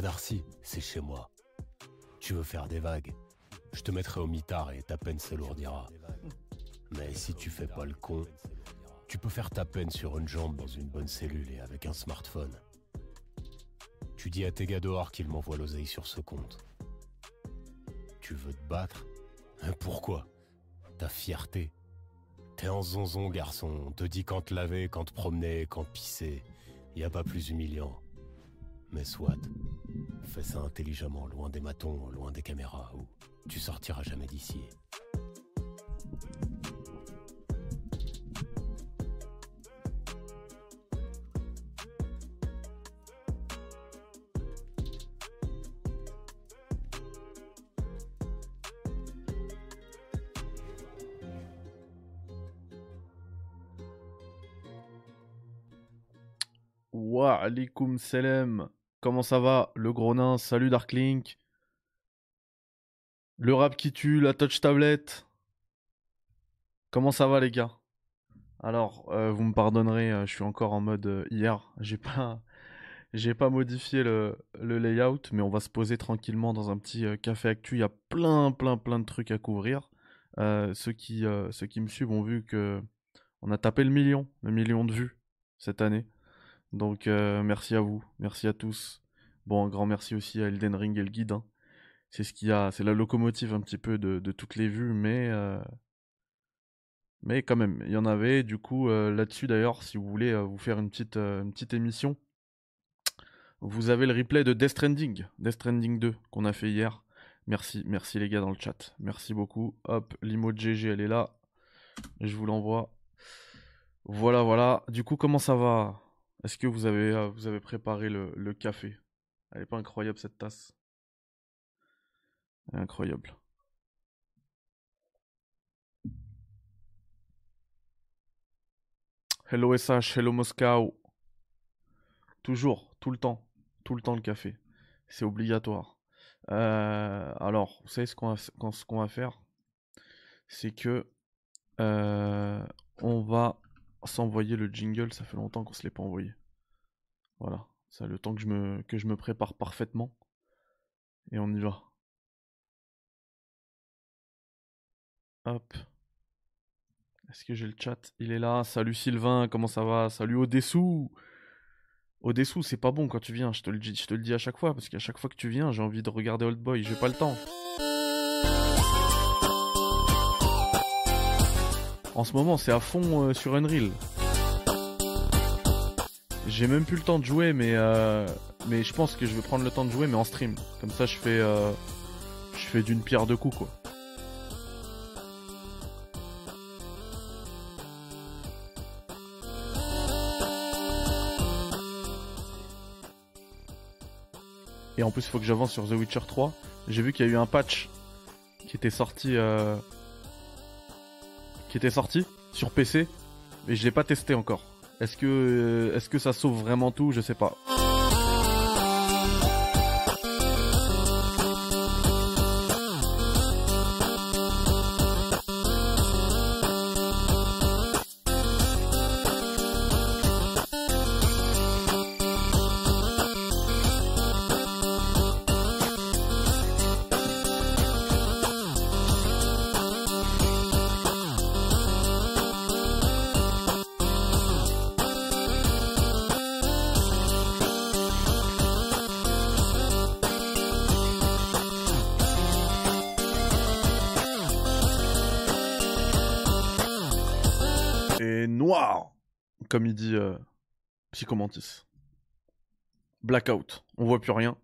D'Arcy, c'est chez moi. Tu veux faire des vagues Je te mettrai au mitard et ta peine s'alourdira. Mais si tu fais pas le con, tu peux faire ta peine sur une jambe dans une bonne cellule et avec un smartphone. Tu dis à tes gars dehors qu'ils m'envoient l'oseille sur ce compte. Tu veux te battre? Hein, Pourquoi? Ta fierté. T'es en zonzon, garçon. On te dit quand te laver, quand te promener, quand pisser. Y a pas plus humiliant. Mais soit. Ça intelligemment, loin des matons, loin des caméras, ou tu sortiras jamais d'ici. Wa alaikum salam. Comment ça va, le gros nain? Salut Darklink. Le rap qui tue, la touch tablette. Comment ça va, les gars? Alors, euh, vous me pardonnerez, euh, je suis encore en mode euh, hier. J'ai pas, j'ai pas modifié le, layout, mais on va se poser tranquillement dans un petit café actu. Il y a plein, plein, plein de trucs à couvrir. Ceux qui, ceux qui me suivent ont vu que on a tapé le million, le million de vues cette année. Donc euh, merci à vous, merci à tous. Bon, un grand merci aussi à Elden Ring et le guide. hein. C'est ce qu'il y a, c'est la locomotive un petit peu de, toutes les vues, mais euh, mais quand même, il y en avait. Du coup, euh, là-dessus d'ailleurs, si vous voulez vous faire une petite une petite émission, vous avez le replay de Death Stranding, Death Stranding 2 qu'on a fait hier. Merci, merci les gars dans le chat, merci beaucoup. Hop, l'imo de GG, elle est là. Je vous l'envoie. Voilà, voilà. Du coup, comment ça va? Est-ce que vous avez, euh, vous avez préparé le, café? Elle est pas incroyable cette tasse? Incroyable. Hello SH, hello Moscow. Toujours, tout le temps, tout le temps le café. C'est obligatoire. Euh, alors, vous savez ce qu'on va, f- qu'on- ce qu'on va faire? C'est que euh, on va s'envoyer le jingle. Ça fait longtemps qu'on se l'est pas envoyé. Voilà, ça le temps que je me, que je me prépare parfaitement. Et on y va. Hop. Est-ce que j'ai le chat? Il est là. Salut Sylvain, comment ça va? Salut Odessou. Odessou, c'est pas bon quand tu viens, je te le je te le dis à chaque fois, parce qu'à chaque fois que tu viens, j'ai envie de regarder Old Boy, j'ai pas le temps. En ce moment, c'est à fond euh, sur Unreal. J'ai même plus le temps de jouer, mais euh, mais je pense que je vais prendre le temps de jouer, mais en stream. Comme ça, je fais euh, fais d'une pierre deux coups, quoi. Et en plus, il faut que j'avance sur The Witcher 3. J'ai vu qu'il y a eu un patch qui était sorti, euh, qui était sorti sur PC, mais je l'ai pas testé encore. Est-ce que, euh, est-ce que ça sauve vraiment tout? Je sais pas. Comme il dit euh, Psychomantis. Blackout, on voit plus rien.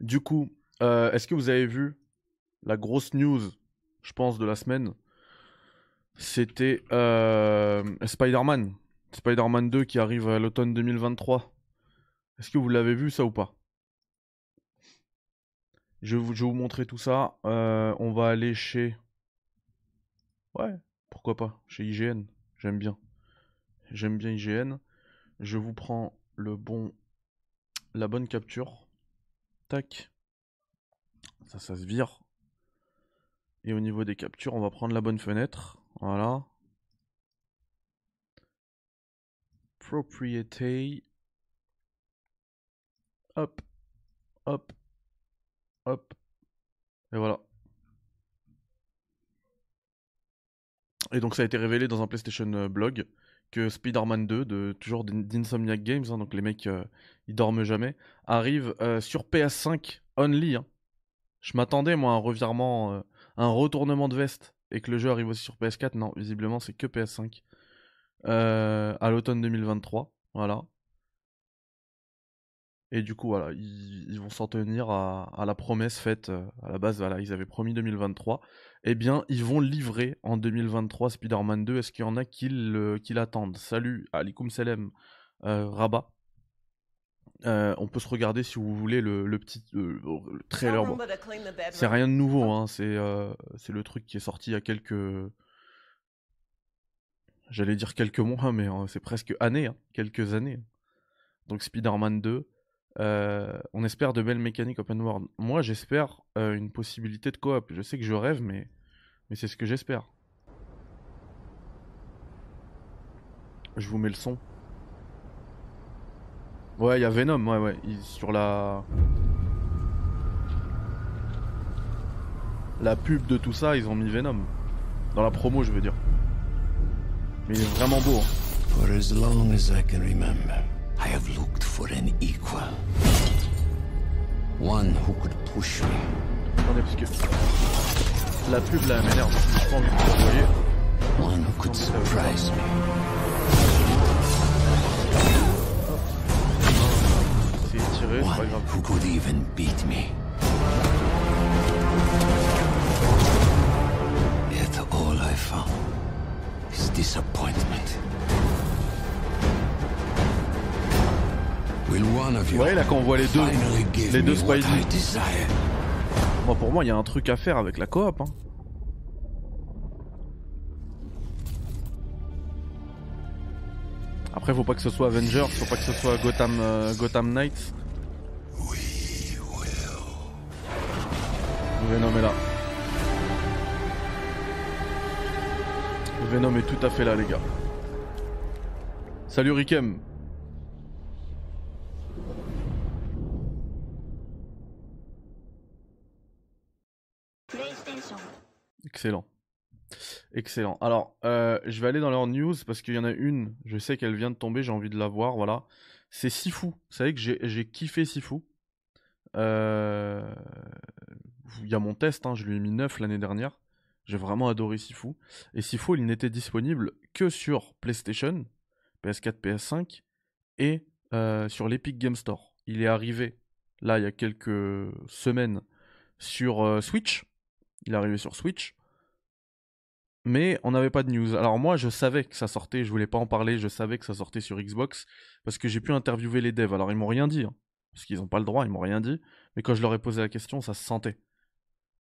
Du coup, euh, est-ce que vous avez vu la grosse news, je pense, de la semaine? C'était euh, Spider-Man. Spider-Man 2 qui arrive à l'automne 2023. Est-ce que vous l'avez vu ça ou pas? Je vais, vous, je vais vous montrer tout ça. On va aller chez... Ouais, pourquoi pas Chez IGN. J'aime bien. J'aime bien IGN. Je vous prends le bon... La bonne capture. Tac. Ça, ça se vire. Et au niveau des captures, on va prendre la bonne fenêtre. Voilà. Propriété. Hop. Hop. Hop. Et voilà. Et donc ça a été révélé dans un PlayStation euh, blog que Spider-Man 2, de, toujours d'Insomniac Games, hein, donc les mecs euh, ils dorment jamais, arrive euh, sur PS5 only. Hein. Je m'attendais moi à un revirement, un retournement de veste et que le jeu arrive aussi sur PS4. Non, visiblement c'est que PS5 à l'automne 2023. Voilà. Et du coup, voilà, ils, vont s'en tenir à, la promesse faite euh, à la base. Voilà, ils avaient promis 2023. Eh bien, ils vont livrer en 2023 Spider-Man 2. Est-ce qu'il y en a qui l'attendent? Salut, Alikum Salem, euh, Rabat. Euh, on peut se regarder si vous voulez le, petit trailer. C'est rien de nouveau, hein. c'est le truc qui est sorti il y a quelques. J'allais dire quelques mois, mais c'est presque années, hein. quelques années. Donc Spider-Man 2. Euh, on espère de belles mécaniques open world. Moi, j'espère euh, une possibilité de coop. Je sais que je rêve, mais, mais c'est ce que j'espère. Je vous mets le son. Ouais, il y a Venom, ouais, ouais. sur la. La pub de tout ça, ils ont mis Venom. Dans la promo, je veux dire. Mais il est vraiment beau. Hein. For as long as I can remember. I have looked for an equal. One who could push me. Attendez, parce que la pub là m'énerve. J'ai pas envie de vous. One who could surprise me. C'est tiré, c'est pas grave. Who could even beat me. Yet all I found is disappointment. Ouais, là, quand on voit les deux, les deux Spidey. Bon, pour moi, il y a un truc à faire avec la coop. Hein. Après, faut pas que ce soit Avengers, faut pas que ce soit Gotham, euh, Gotham Knights. Venom est là. Venom est tout à fait là, les gars. Salut Rikem. Excellent. Excellent. Alors, euh, je vais aller dans leur news parce qu'il y en a une, je sais qu'elle vient de tomber, j'ai envie de la voir, voilà. C'est Sifu. Vous savez que j'ai kiffé Sifu. Euh, il y a mon test, hein, je lui ai mis 9 l'année dernière. J'ai vraiment adoré Sifu. Et Sifu, il n'était disponible que sur PlayStation, PS4, PS5 et euh, sur l'Epic Game Store. Il est arrivé, là, il y a quelques semaines, sur Switch. Il est arrivé sur Switch. Mais on n'avait pas de news. Alors moi, je savais que ça sortait, je voulais pas en parler, je savais que ça sortait sur Xbox, parce que j'ai pu interviewer les devs. Alors ils m'ont rien dit, hein, parce qu'ils n'ont pas le droit, ils m'ont rien dit. Mais quand je leur ai posé la question, ça se sentait.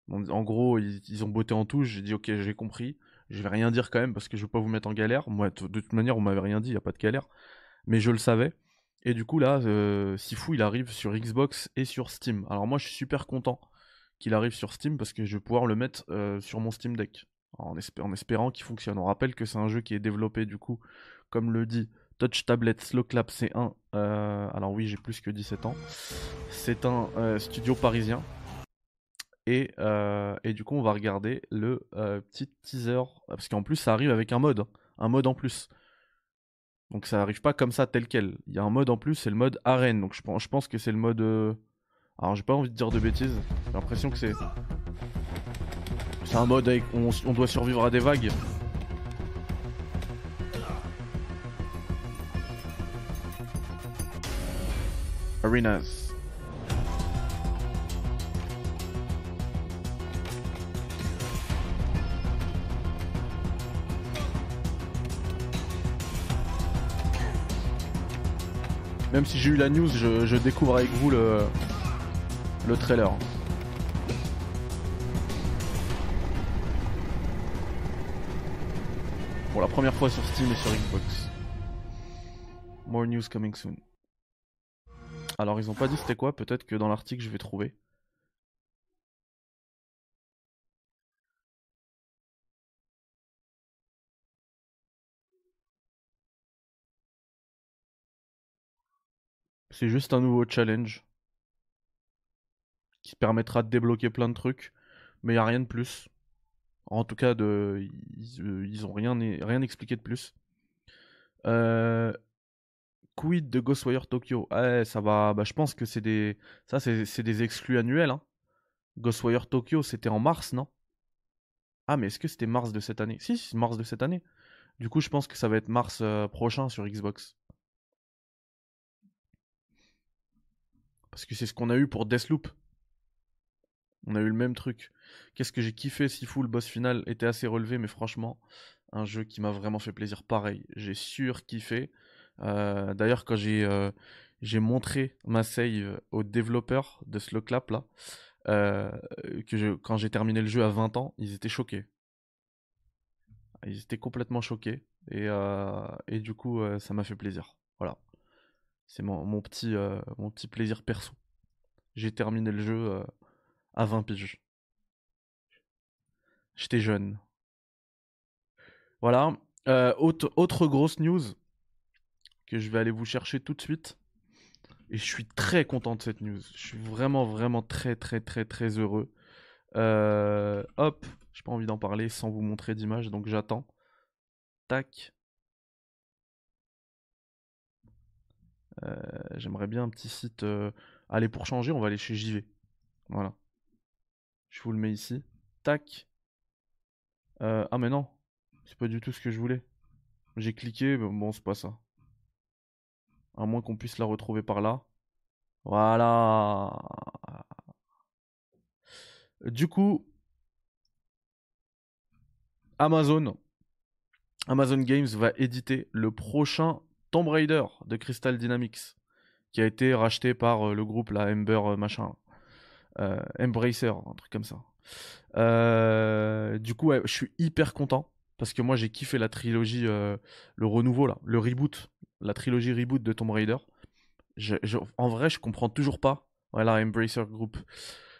En gros, ils, ont botté en touche, j'ai dit ok, j'ai compris. Je vais rien dire quand même, parce que je veux pas vous mettre en galère. Moi, de toute manière, on m'avait rien dit, il y a pas de galère. Mais je le savais. Et du coup, là, euh, Sifu, il arrive sur Xbox et sur Steam. Alors moi, je suis super content qu'il arrive sur Steam, parce que je vais pouvoir le mettre euh, sur mon Steam Deck en, espérant qu'il fonctionne. On rappelle que c'est un jeu qui est développé du coup, comme le dit Touch Tablet Slow Clap C1. Euh, alors oui, j'ai plus que 17 ans. C'est un euh, studio parisien. Et, euh, et, du coup, on va regarder le petit teaser. Parce qu'en plus, ça arrive avec un mode. Hein. Un mode en plus. Donc ça arrive pas comme ça tel quel. Il y a un mode en plus, c'est le mode arène. Donc je je pense que c'est le mode... Alors j'ai pas envie de dire de bêtises. J'ai l'impression que c'est... C'est un mode avec on, doit survivre à des vagues. Arenas. Même si j'ai eu la news, je, je découvre avec vous le, le trailer. La première fois sur Steam et sur Xbox. More news coming soon. Alors ils ont pas dit c'était quoi, peut-être que dans l'article je vais trouver. C'est juste un nouveau challenge. permettra de débloquer plein de trucs, mais il a rien de plus. En tout cas, de, ils, ont rien, expliqué de plus. Euh, quid de Ghostwire Tokyo? Ça. Bah, je pense que c'est des, ça c'est des exclus annuels. Hein. Ghostwire Tokyo, c'était en mars, non? Ah, mais est-ce que c'était mars de cette année? Si, c'est mars de cette année. Du coup, je pense que ça va être mars euh, prochain sur Xbox. Parce que c'est ce qu'on a eu pour Deathloop. On a eu le même truc. Qu'est-ce que j'ai kiffé si fou le boss final était assez relevé, mais franchement, un jeu qui m'a vraiment fait plaisir. Pareil, j'ai sur kiffé. Euh, d'ailleurs, quand j'ai euh, j'ai montré ma save aux développeurs de Slowclap là, euh, quand j'ai terminé le jeu à 20 ans, ils étaient choqués. Ils étaient complètement choqués et, du coup, ça m'a fait plaisir. Voilà, c'est mon petit plaisir perso. J'ai terminé le jeu à 20 piges. J'étais jeune. Voilà. Euh, autre, grosse news que je vais aller vous chercher tout de suite. Et je suis très content de cette news. Je suis vraiment, vraiment très, très, très, très heureux. Euh, hop, j'ai pas envie d'en parler sans vous montrer d'image, donc j'attends. Tac. Euh, j'aimerais bien un petit site. Allez, pour changer, on va aller chez JV. Voilà. Je vous le mets ici. Tac. Euh, ah mais non. C'est pas du tout ce que je voulais. J'ai cliqué, mais bon, c'est pas ça. À moins qu'on puisse la retrouver par là. Voilà. Du coup, Amazon, Amazon Games va éditer le prochain Tomb Raider de Crystal Dynamics, qui a été racheté par euh, le groupe la Ember euh, machin. Euh, Embracer, un truc comme ça. Euh, du coup, je suis hyper content parce que moi j'ai kiffé la trilogie, euh, le renouveau là, le reboot, la trilogie reboot de Tomb Raider. en vrai, je comprends toujours pas. Voilà, Embracer Group,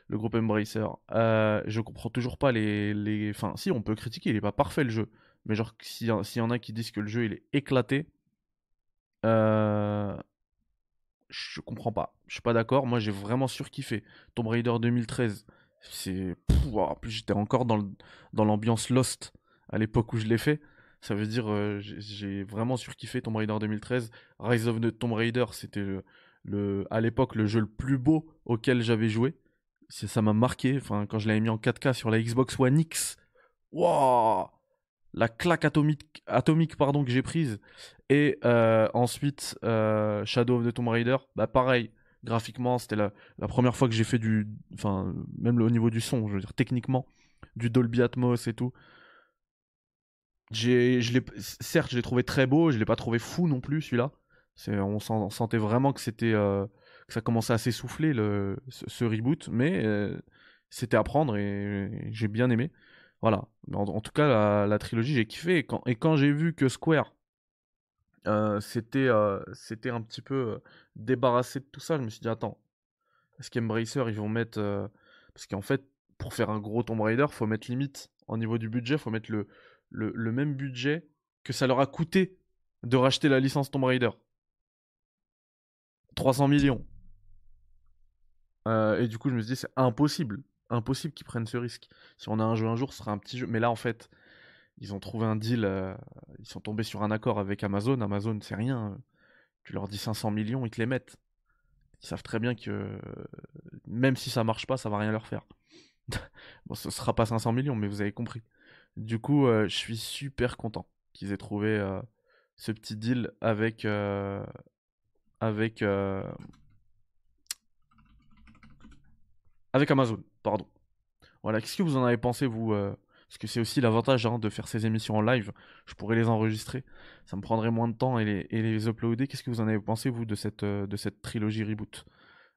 le groupe Embracer. je comprends toujours pas les, les. Enfin, si, on peut critiquer, il est pas parfait le jeu. Mais genre, s'il y, en a qui disent que le jeu il est éclaté, euh, je comprends pas. Je suis pas d'accord. Moi, j'ai vraiment surkiffé. Tomb Raider 2013, c'est. En plus, j'étais encore dans, dans l'ambiance Lost à l'époque où je l'ai fait. Ça veut dire, euh, j'ai vraiment surkiffé Tomb Raider 2013. Rise of the Tomb Raider, c'était le, à l'époque le jeu le plus beau auquel j'avais joué. Ça m'a marqué. Enfin, quand je l'avais mis en 4K sur la Xbox One X. Waouh la claque atomique, atomique pardon, que j'ai prise. Et euh, ensuite, euh, Shadow of the Tomb Raider, bah pareil, graphiquement, c'était la, première fois que j'ai fait du. Enfin, même au niveau du son, je veux dire, techniquement, du Dolby Atmos et tout. Je certes, je l'ai trouvé très beau, je l'ai pas trouvé fou non plus celui-là. On, on, sentait vraiment que c'était euh, que ça commençait à s'essouffler le, ce, reboot, mais c'était à prendre et j'ai bien aimé. Voilà. En, tout cas, la, trilogie, j'ai kiffé. Et quand, et quand j'ai vu que Square c'était c'était un petit peu débarrassé de tout ça, je me suis dit, attends, est-ce qu'Embracer, ils vont mettre. Parce qu'en fait, pour faire un gros Tomb Raider, faut mettre limite. Au niveau du budget, faut mettre le, le même budget que ça leur a coûté de racheter la licence Tomb Raider. 300 millions. et du coup, je me suis dit, c'est impossible impossible qu'ils prennent ce risque. Si on a un jeu un jour, ce sera un petit jeu. Mais là, en fait, ils ont trouvé un deal, euh, ils sont tombés sur un accord avec Amazon. Amazon, c'est rien. Tu leur dis 500 millions, ils te les mettent. Ils savent très bien que même si ça marche pas, ça va rien leur faire. bon, ce sera pas 500 millions, mais vous avez compris. Du coup, euh, je suis super content qu'ils aient trouvé euh, ce petit deal avec avec avec Amazon pardon. Voilà, qu'est-ce que vous en avez pensé, vous Parce que c'est aussi l'avantage hein, de faire ces émissions en live. Je pourrais les enregistrer. Ça me prendrait moins de temps et les, uploader. Qu'est-ce que vous en avez pensé, vous, de cette, euh, de cette trilogie reboot?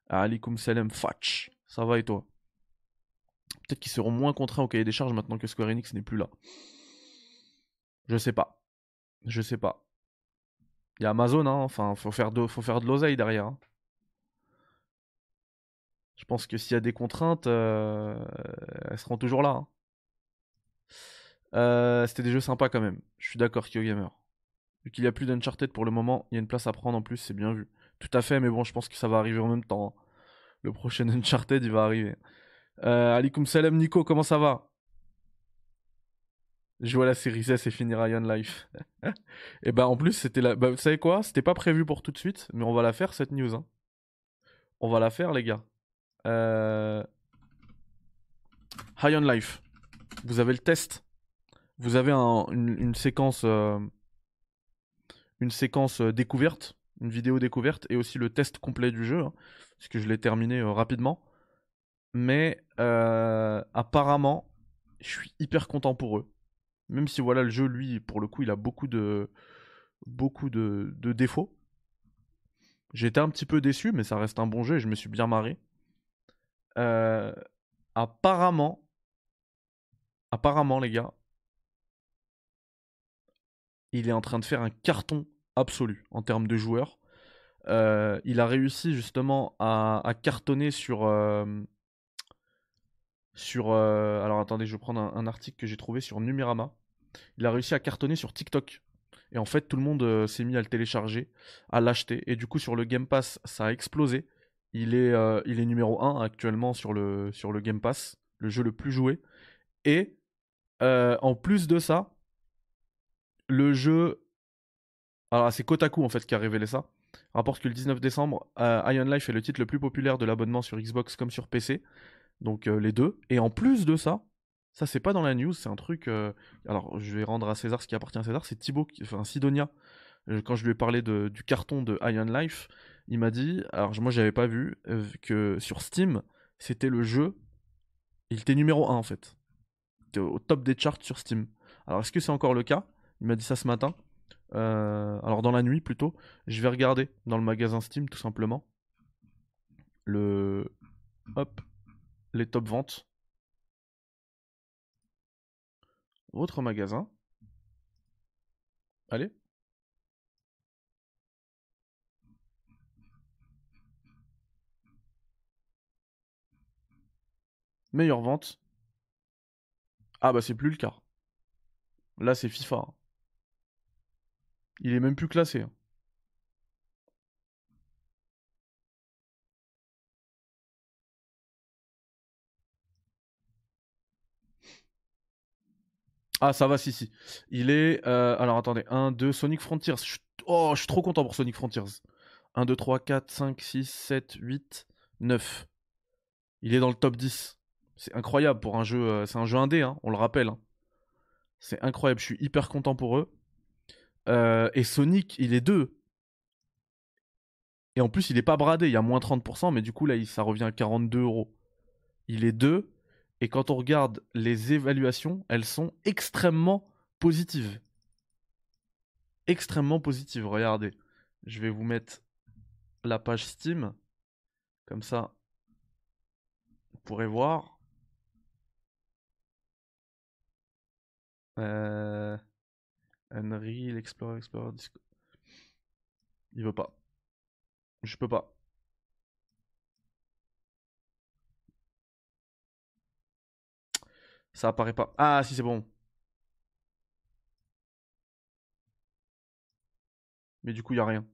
Alikum Salem Fatch. Ça va et toi? Peut-être qu'ils seront moins contraints au cahier des charges maintenant que Square Enix n'est plus là. Je sais pas. Je sais pas. Il y a Amazon, hein. Enfin, faut faire de, faut faire de l'oseille derrière. Hein. Je pense que s'il y a des contraintes, euh, elles seront toujours là. Hein. Euh, c'était des jeux sympas quand même. Je suis d'accord, KyoGamer. Vu qu'il n'y a plus d'Uncharted pour le moment, il y a une place à prendre en plus, c'est bien vu. Tout à fait, mais bon, je pense que ça va arriver en même temps. Hein. Le prochain Uncharted, il va arriver. Euh, Alikum salam Nico, comment ça va? Je vois la série S et finir Iron Life. et bah en plus, c'était la... Bah, vous savez quoi? C'était pas prévu pour tout de suite, mais on va la faire cette news. Hein. On va la faire les gars. Euh... High on Life. Vous avez le test. Vous avez une, séquence... Euh, une séquence euh, découverte. Une vidéo découverte. Et aussi le test complet du jeu. Hein, parce que je l'ai terminé euh, rapidement. Mais apparemment, je suis hyper content pour eux. Même si voilà le jeu, lui, pour le coup, il a beaucoup de beaucoup de défauts. J'étais un petit peu déçu, mais ça reste un bon jeu et je me suis bien marré. apparemment, apparemment les gars, il est en train de faire un carton absolu en termes de joueurs. Euh, il a réussi justement à, cartonner sur. Euh, euh, alors attendez, je vais prendre un, article que j'ai trouvé sur Numirama. Il a réussi à cartonner sur TikTok. Et en fait, tout le monde s'est mis à le télécharger, à l'acheter. Et du coup, sur le Game Pass, ça a explosé. Il est, il est numéro 1 actuellement sur le, sur le Game Pass, le jeu le plus joué. Et en plus de ça, le jeu. Alors, c'est Kotaku en fait qui a révélé ça. Rapporte que le 19 décembre, euh, Iron Life est le titre le plus populaire de l'abonnement sur Xbox comme sur PC. Donc euh, les deux. Et en plus de ça, ça c'est pas dans la news, c'est un truc. Euh, alors je vais rendre à César ce qui appartient à César, c'est Thibaut, enfin Sidonia. Quand je lui ai parlé du carton de Iron Life, il m'a dit, alors moi j'avais pas vu, que sur Steam, c'était le jeu. Il était numéro 1 en fait. Au top des charts sur Steam. Alors est-ce que c'est encore le cas? Il m'a dit ça ce matin. Euh, alors dans la nuit plutôt. Je vais regarder dans le magasin Steam tout simplement. Le. Hop. Les top ventes. Votre magasin. Allez. Meilleure vente. Ah bah c'est plus le cas. Là c'est FIFA. Il est même plus classé. Hein. Ah, ça va, si, si. Il est. Euh, alors, attendez. 1, 2, Sonic Frontiers. Oh, je suis trop content pour Sonic Frontiers. 1, 2, 3, 4, 5, 6, 7, 8, 9. Il est dans le top 10. C'est incroyable pour un jeu. Euh, c'est un jeu indé, hein, on le rappelle. Hein. C'est incroyable. Je suis hyper content pour eux. Euh, et Sonic, il est 2. Et en plus, il est pas bradé, il y a moins 30%, mais du coup, là, ça revient à 42 euros. Il est 2. Et quand on regarde les évaluations, elles sont extrêmement positives. Extrêmement positives, regardez. Je vais vous mettre la page Steam. Comme ça, vous pourrez voir. Euh... Unreal, Explorer, Explorer, Disco. Il veut pas. Je peux pas. Ça apparaît pas. Ah, si, c'est bon. Mais du coup, il a rien.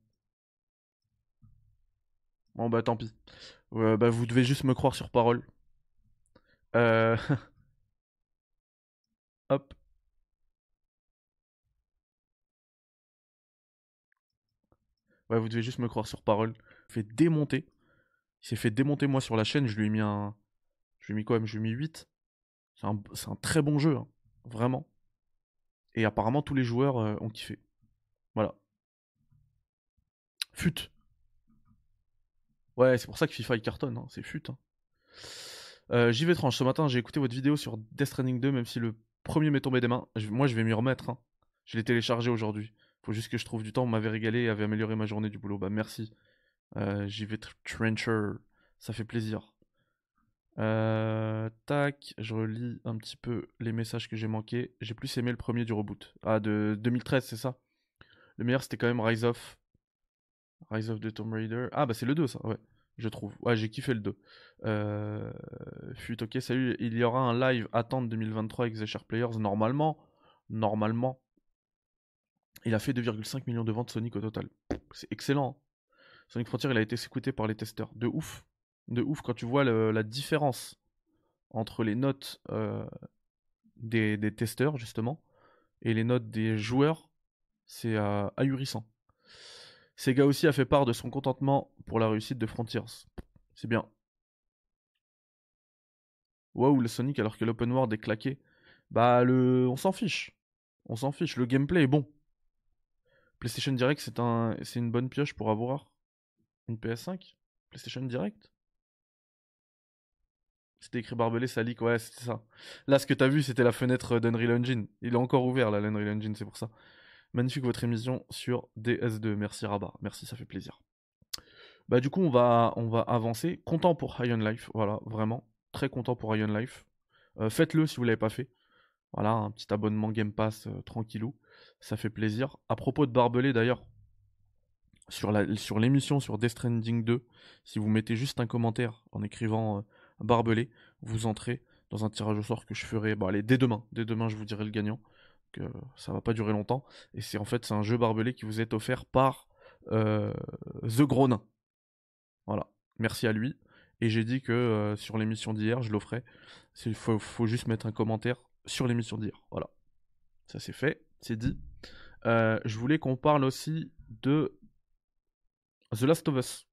Bon, bah tant pis. Euh, bah, vous devez juste me croire sur parole. Euh... Hop. Ouais, vous devez juste me croire sur parole. Il fait démonter. Il s'est fait démonter moi sur la chaîne. Je lui ai mis un. Je lui ai mis quoi même Je lui ai mis 8. C'est un... très bon jeu. Hein. Vraiment. Et apparemment, tous les joueurs euh, ont kiffé. Voilà. Fut. Ouais, c'est pour ça que FIFA il cartonne. Hein. C'est fut. Hein. Euh, J'y vais tranche. Ce matin, j'ai écouté votre vidéo sur Death Stranding 2, même si le premier m'est tombé des mains. Moi, je vais m'y remettre. Hein. Je l'ai téléchargé aujourd'hui. Faut juste que je trouve du temps. On m'avait régalé et avait amélioré ma journée du boulot. Bah merci. Euh, J'y vais Trencher. Ça fait plaisir. Euh, tac, je relis un petit peu les messages que j'ai manqués. J'ai plus aimé le premier du reboot. Ah, de 2013, c'est ça? Le meilleur, c'était quand même Rise of. Rise of the Tomb Raider. Ah, bah c'est le 2, ça, ouais. Je trouve. Ouais, j'ai kiffé le 2. Euh... Fut ok, salut. Il y aura un live attente 2023 avec The Sharp Players. Normalement. Normalement. Il a fait 2,5 millions de ventes Sonic au total. C'est excellent. Hein. Sonic Frontier, il a été écouté par les testeurs. De ouf. De ouf quand tu vois la différence entre les notes euh, des, testeurs, justement, et les notes des joueurs. C'est euh, ahurissant. Sega aussi a fait part de son contentement pour la réussite de Frontiers. C'est bien. Waouh, le Sonic alors que l'open world est claqué. Bah, le... on s'en fiche. On s'en fiche. Le gameplay est bon. PlayStation Direct, c'est un... une bonne pioche pour avoir une PS5 PlayStation Direct? C'était écrit barbelé, ça leak, ouais, c'était ça. Là, ce que t'as vu, c'était la fenêtre d'Unreal Engine. Il est encore ouvert, là, l'Unreal Engine, c'est pour ça. Magnifique votre émission sur DS2. Merci Rabat, merci, ça fait plaisir. Bah du coup, on va, on va avancer. Content pour High Life, voilà, vraiment. Très content pour High Life. Euh, faites-le si vous l'avez pas fait. Voilà, un petit abonnement Game Pass euh, tranquillou. Ça fait plaisir. À propos de Barbelé d'ailleurs, sur l'émission sur, Death Stranding 2, si vous mettez juste un commentaire en écrivant euh, Barbelé, vous entrez dans un tirage au sort que je ferai. Bon allez, dès demain. Dès demain, je vous dirai le gagnant. Que ça va pas durer longtemps. Et c'est en fait un jeu barbelé qui vous est offert par The Gronin. Voilà. Merci à lui. Et j'ai dit que sur l'émission d'hier, je l'offrais. Il faut, juste mettre un commentaire sur l'émission d'hier. Voilà. Ça c'est fait, c'est dit. Euh, je voulais qu'on parle aussi de The Last of Us.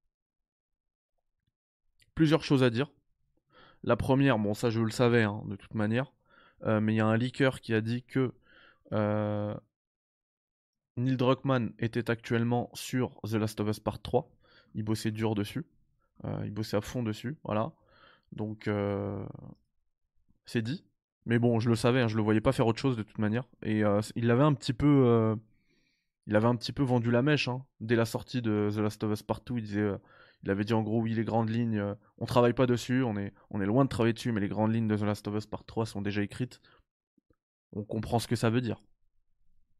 Plusieurs choses à dire. La première, bon ça je le savais hein, de toute manière, euh, mais il y a un leaker qui a dit que euh, Neil Druckmann était actuellement sur The Last of Us Part 3. Il bossait dur dessus. il bossait à fond dessus, voilà. Donc c'est dit. Mais bon, je le savais, hein, je le voyais pas faire autre chose de toute manière. Et euh, il avait un petit peu, euh, il avait un petit peu vendu la mèche hein. dès la sortie de The Last of Us Partout. Il disait, euh, il avait dit en gros oui les grandes lignes, on travaille pas dessus, on est, on est loin de travailler dessus, mais les grandes lignes de The Last of Us Part 3 sont déjà écrites. On comprend ce que ça veut dire.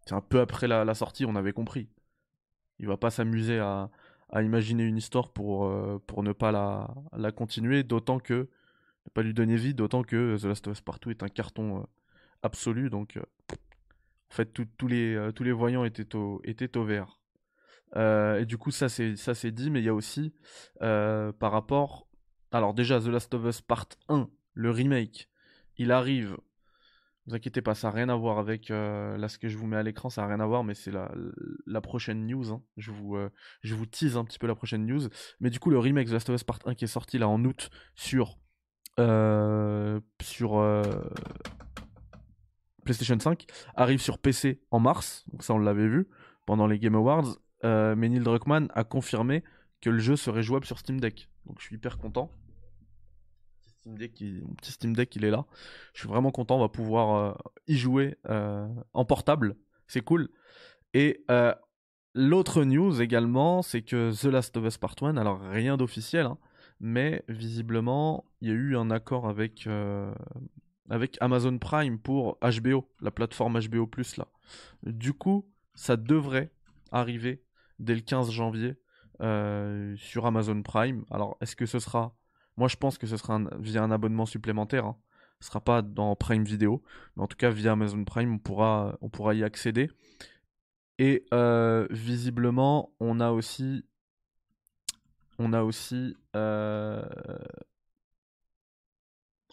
C'est un peu après la, sortie, on avait compris. Il va pas s'amuser à, à, imaginer une histoire pour, pour ne pas la, la continuer, d'autant que pas lui donner vie, d'autant que The Last of Us Partout est un carton euh, absolu. Donc, euh, en fait, tous les, euh, tous les voyants étaient au, vert. et du coup, ça c'est, ça c'est dit, mais il y a aussi par rapport. Alors, déjà, The Last of Us Part 1, le remake, il arrive. Ne vous inquiétez pas, ça n'a rien à voir avec là ce que je vous mets à l'écran, ça n'a rien à voir, mais c'est la, la prochaine news. Hein. Je, vous, je vous tease un petit peu la prochaine news. Mais du coup, le remake The Last of Us Part 1 qui est sorti là en août sur euh, sur euh, PlayStation 5 arrive sur PC en mars, ça on l'avait vu pendant les Game Awards, euh, mais Neil Druckmann a confirmé que le jeu serait jouable sur Steam Deck. Donc je suis hyper content. Steam Deck, mon petit Steam Deck il est là. Je suis vraiment content, on va pouvoir y jouer en portable, c'est cool. Et l'autre news également, c'est que The Last of Us Part 1, alors rien d'officiel, hein, mais visiblement, il y a eu un accord avec, euh, Amazon Prime pour HBO, la plateforme HBO là. Du coup, ça devrait arriver dès le 15 janvier euh, sur Amazon Prime. Alors, est-ce que ce sera. Moi, je pense que ce sera via un abonnement supplémentaire. Hein. Ce sera pas dans Prime Video, mais en tout cas via Amazon Prime, on pourra, on pourra y accéder. Et euh, visiblement, on a aussi on a aussi. Euh,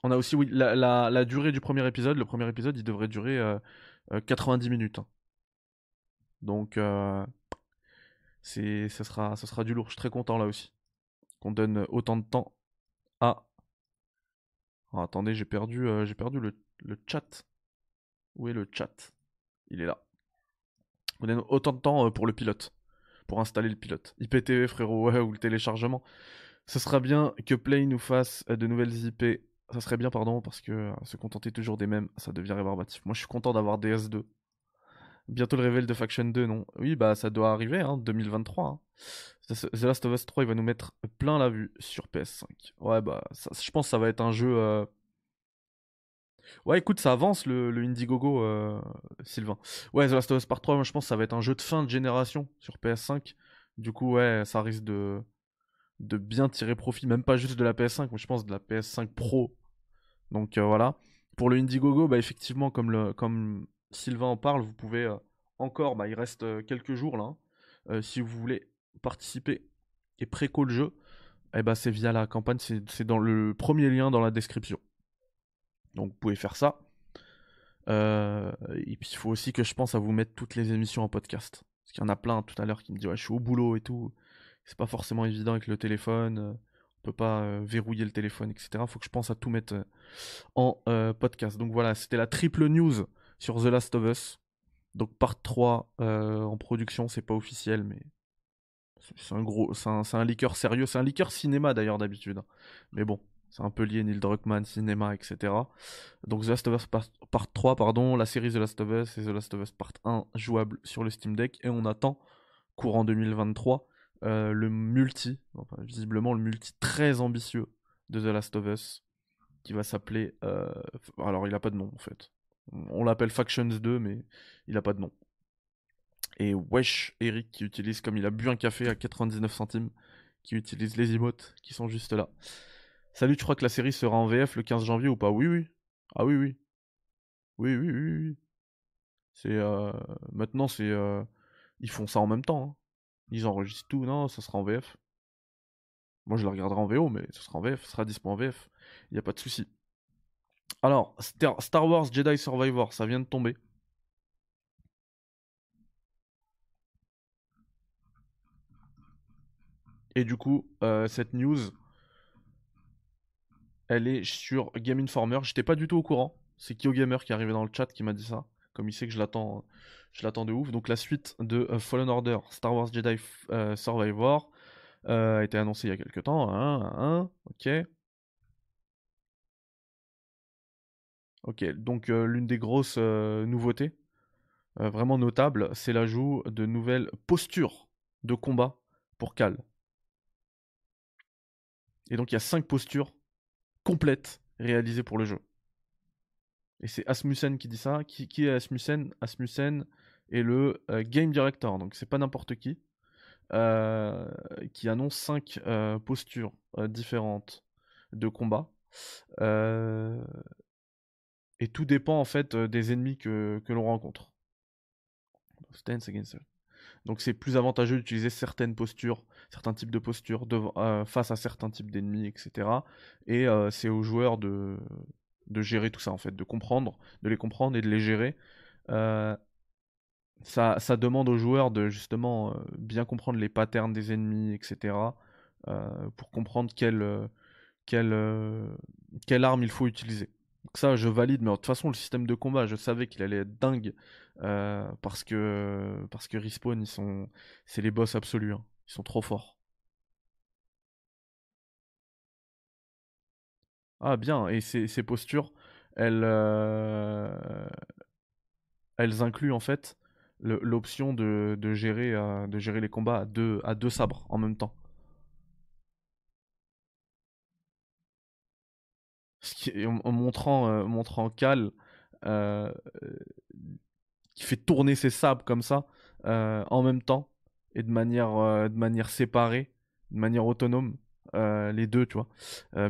on a aussi, la, durée du premier épisode. Le premier épisode, il devrait durer 90 euh, euh, minutes. Hein. Donc, c'est, ça, sera, ça sera du lourd. Je suis très content là aussi. Qu'on donne autant de temps à. Oh, attendez, j'ai perdu, j'ai perdu le, le chat. Où est le chat? Il est là. On donne autant de temps pour le pilote pour installer le pilote. IPTV, frérot, ou le téléchargement. Ce sera bien que Play nous fasse euh, de nouvelles IP. Ça serait bien, pardon, parce que euh, se contenter toujours des mêmes, ça devient rébarbatif. Moi, je suis content d'avoir DS2. Bientôt le réveil de Faction 2, non? Oui, bah ça doit arriver, hein, 2023. Hein. The Last of Us 3, il va nous mettre plein la vue sur PS5. Ouais, bah je pense que ça va être un jeu... Euh, Ouais, écoute, ça avance le, le Indiegogo, euh, Sylvain. Ouais, The Last of Us Part 3, moi je pense que ça va être un jeu de fin de génération sur PS5. Du coup, ouais, ça risque de, de bien tirer profit, même pas juste de la PS5, mais je pense de la PS5 Pro. Donc euh, voilà. Pour le Indiegogo, bah effectivement, comme, le, comme Sylvain en parle, vous pouvez euh, encore, bah il reste quelques jours là, hein. si vous voulez participer et préco le jeu. eh ben, c'est via la campagne, c'est dans le premier lien dans la description. Donc vous pouvez faire ça. Euh, et puis il faut aussi que je pense à vous mettre toutes les émissions en podcast. Parce qu'il y en a plein tout à l'heure qui me disent ouais je suis au boulot et tout. C'est pas forcément évident avec le téléphone. Euh, on peut pas euh, verrouiller le téléphone, etc. Faut que je pense à tout mettre en podcast. Donc voilà, c'était la triple news sur The Last of Us. Donc part 3 en production, c'est pas officiel, mais c'est un gros, c'est un, un liqueur sérieux. C'est un liqueur cinéma d'ailleurs d'habitude. Mais bon, c'est un peu lié Neil Druckmann, cinéma, etc. Donc The Last of Us Part, 3, pardon, la série The Last of Us et The Last of Us Part 1 jouable sur le Steam Deck. Et on attend, courant 2023, euh, le multi, visiblement le multi très ambitieux de The Last of Us, qui va s'appeler... Euh, alors il a pas de nom en fait. On l'appelle Factions 2, mais il a pas de nom. Et wesh, Eric qui utilise, comme il a bu un café à 99 centimes, qui utilise les emotes qui sont juste là. Salut, tu crois que la série sera en VF le 15 janvier ou pas? Oui, oui. Ah oui, oui. Oui, oui, oui, oui. C'est euh... maintenant, c'est euh... ils font ça en même temps. Hein. Ils enregistrent tout. Non, ça sera en VF. Moi, je la regarderai en VO, mais ce sera en VF, ce sera dispo en VF. Il y a pas de souci. Alors, Star Wars Jedi Survivor, ça vient de tomber. Et du coup, euh, cette news, elle est sur Game Informer. J'étais pas du tout au courant. C'est KyoGamer qui est arrivé dans le chat qui m'a dit ça. Comme il sait que je l'attends, je l'attends de ouf. Donc la suite de euh, Fallen Order, Star Wars Jedi euh, Survivor, euh, a été annoncée il y a quelques temps. Hein, hein, ok. Ok, donc l'une des grosses nouveautés, vraiment notables, c'est l'ajout de nouvelles postures de combat pour Cal. Et donc il y a 5 postures complète réalisée pour le jeu. Et c'est Asmussen qui dit ça. Qui, est Asmussen? Asmussen est le euh, game director, donc c'est pas n'importe qui, euh, qui annonce 5 euh, postures différentes de combat. et tout dépend en fait des ennemis que, que l'on rencontre. Donc c'est plus avantageux d'utiliser certaines postures, certains types de postures euh, face à certains types d'ennemis, etc. Et euh, c'est aux joueurs de, gérer tout ça en fait, de comprendre, de les comprendre et de les gérer. Euh, ça, demande aux joueurs de justement bien comprendre les patterns des ennemis, etc. pour comprendre quelle, quelle, arme il faut utiliser. Ça, je valide, mais de toute façon, le système de combat, je savais qu'il allait être dingue parce que parce Respawn sont c'est les boss absolus hein. Ils sont trop forts. Ah bien et ces, postures elles euh, elles incluent en fait l'option de, de, gérer euh, de gérer les combats à deux sabres en même temps. En, montrant montrant Cal qui fait tourner ses sabres comme ça euh, en même temps et de manière, euh, de manière séparée, de manière autonome, euh, les deux, tu vois,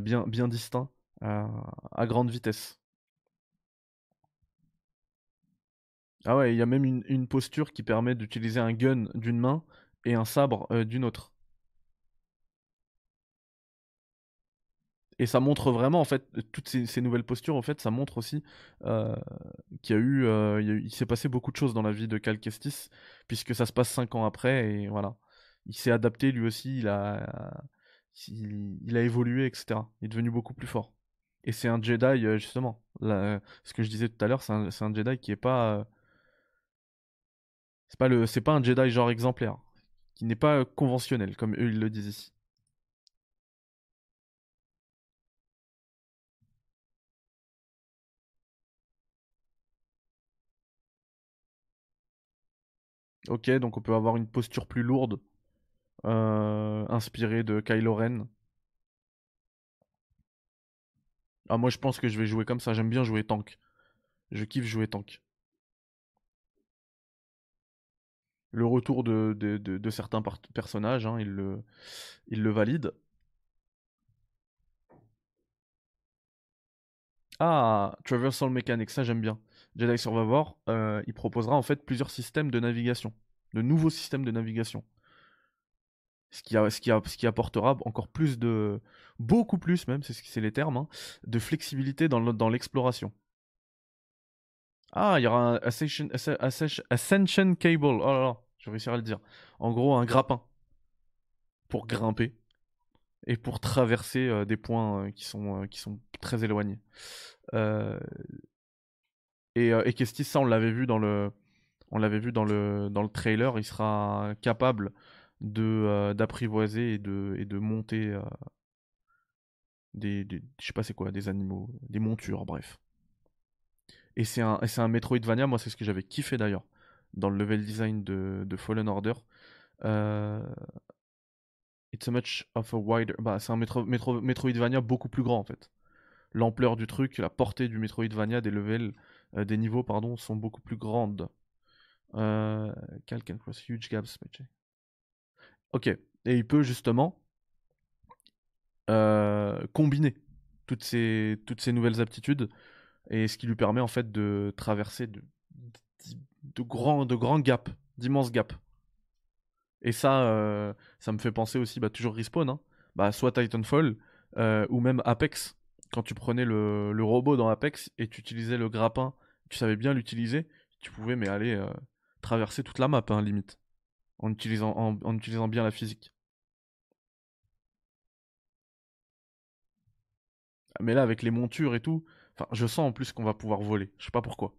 bien, bien distincts, à grande vitesse. Ah ouais, il y a même une posture qui permet d'utiliser un gun d'une main et un sabre d'une autre. Et ça montre vraiment, en fait, toutes ces, nouvelles postures, en fait, ça montre aussi euh, qu'il y a eu, euh, il, s'est passé beaucoup de choses dans la vie de Cal Kestis, puisque ça se passe 5 ans après, et voilà. Il s'est adapté lui aussi, il a, il, a évolué, etc. Il est devenu beaucoup plus fort. Et c'est un Jedi, euh, justement. ce que je disais tout à l'heure, c'est un, Jedi qui est pas. c'est pas, le, c'est pas un Jedi genre exemplaire, qui n'est pas conventionnel, comme eux ils le disent ici. Ok, donc on peut avoir une posture plus lourde, euh, inspirée de Kylo Ren. Ah, moi je pense que je vais jouer comme ça, j'aime bien jouer tank. Je kiffe jouer tank. Le retour de, certains personnages, hein, il, le, il le valide. Ah, Traversal Mechanics, ça j'aime bien. Jedi Survivor, euh, il proposera en fait plusieurs systèmes de navigation, de nouveaux systèmes de navigation. Ce qui, apportera encore plus de. Beaucoup plus, même, c'est ce c'est les termes, hein, de flexibilité dans l'exploration. Ah, il y aura un Ascension, Cable. Oh là là, je vais réussir à le dire. En gros, un grappin pour grimper et pour traverser euh, des points euh, qui, sont, qui sont très éloignés. Et, Kestis, ça, on l'avait vu dans le, on l'avait vu dans le, dans le trailer, il sera capable de d'apprivoiser et de, et de monter des, des, je sais pas c'est quoi, des animaux, des montures, bref. Et c'est un, un Metroidvania, moi c'est ce que j'avais kiffé d'ailleurs, dans le level design de, de Fallen Order. Euh... It's a much of a wider. Bah, c'est un Metro, Metroidvania beaucoup plus grand en fait. L'ampleur du truc, la portée du Metroidvania, des levels, euh, des niveaux, pardon, sont beaucoup plus grandes. Euh... Calc cross huge gaps. Ok. Et il peut justement euh, combiner toutes ces, nouvelles aptitudes et ce qui lui permet en fait de traverser de, de, grands, gaps, d'immenses gaps. Et ça, euh, ça me fait penser aussi, bah, toujours Respawn, hein. bah, soit Titanfall, ou même Apex. Quand tu prenais le, le, robot dans Apex et tu utilisais le grappin, tu savais bien l'utiliser, tu pouvais mais aller euh, traverser toute la map, hein, limite, en utilisant, en, utilisant bien la physique. Mais là, avec les montures et tout, Enfin, je sens en plus qu'on va pouvoir voler. Je sais pas pourquoi.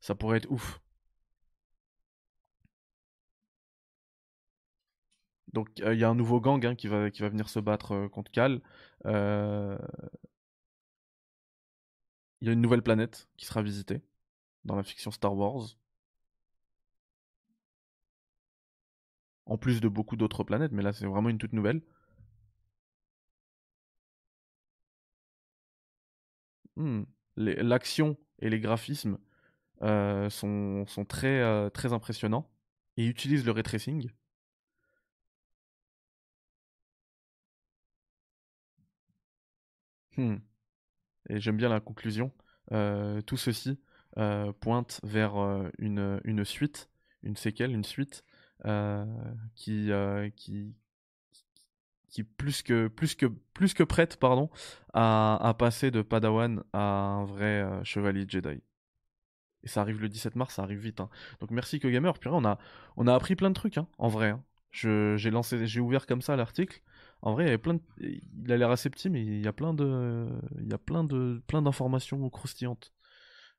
Ça pourrait être ouf. Donc il y a un nouveau gang hein, qui, va, qui va venir se battre euh, contre Cal. Euh, il y a une nouvelle planète qui sera visitée dans la fiction Star Wars. En plus de beaucoup d'autres planètes, mais là c'est vraiment une toute nouvelle. Hmm. L'action et les graphismes euh, sont, euh, très impressionnants et utilisent le ray tracing. Hmm. Et j'aime bien la conclusion. Euh, tout ceci pointe vers une, une, suite, une séquelle, une suite qui, qui, qui plus que prête pardon à, passer de Padawan à un vrai euh, chevalier Jedi. Et ça arrive le 17 mars, ça arrive vite. Hein. Donc merci que gamer. Puis on a appris plein de trucs hein, en vrai. Hein. J'ai lancé j'ai ouvert comme ça l'article. En vrai, il, a l'air assez petit, mais il y a plein de il y a plein de plein d'informations croustillantes.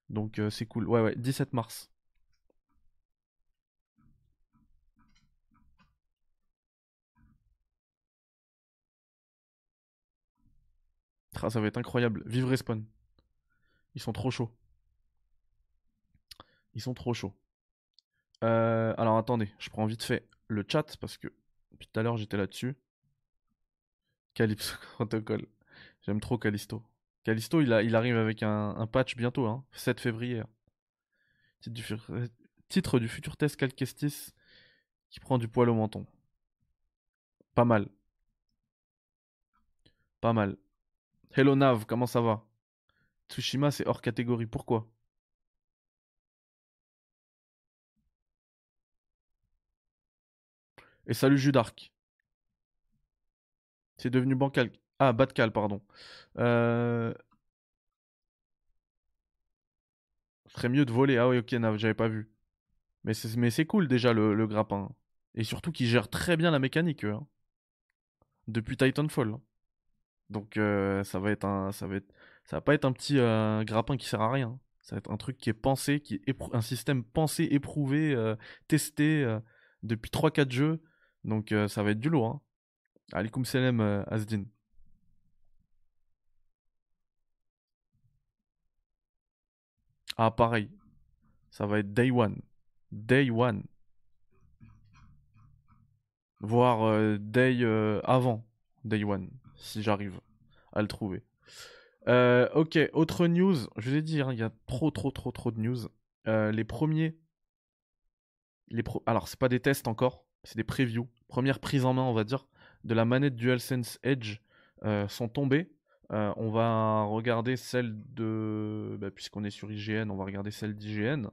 Donc euh, c'est cool. Ouais ouais, 17 mars. Ah, ça va être incroyable. Vive Respawn. Ils sont trop chauds. Ils sont trop chauds. Euh, alors attendez, je prends vite fait le chat parce que depuis tout à l'heure j'étais là-dessus. Calypso Protocol. J'aime trop Callisto. Callisto, il, arrive avec un, patch bientôt, hein, 7 février. Titre du, titre du futur test Calquestis qui prend du poil au menton. Pas mal. Pas mal. Hello Nav, comment ça va? Tsushima, c'est hors catégorie. Pourquoi? Et salut Judark. C'est devenu bancal. Ah, Batcal, pardon. Euh... Serait mieux de voler. Ah oui, ok, j'avais pas vu. Mais c'est cool déjà le, grappin. Et surtout qu'il gère très bien la mécanique, hein. Depuis Titanfall. Hein. Donc euh, ça va être un, ça va pas être un petit euh, grappin qui sert à rien. Ça va être un truc qui est pensé, qui est un système pensé, éprouvé, euh, testé depuis 3-4 jeux. Donc ça va être du lourd. Hein. Alikum salam Asdin. Ah pareil. Ça va être day one. Day one. Voire day avant. Day one si j'arrive à le trouver. Euh, ok, autre news. Je vous ai dit, hein, il y a trop, trop, trop, trop de news. Euh, les premiers. Les pro... Alors, c'est pas des tests encore, c'est des previews. Première prise en main, on va dire, de la manette DualSense Edge euh, sont tombées. on va regarder celle de. Bah, puisqu'on est sur IGN, on va regarder celle d'IGN.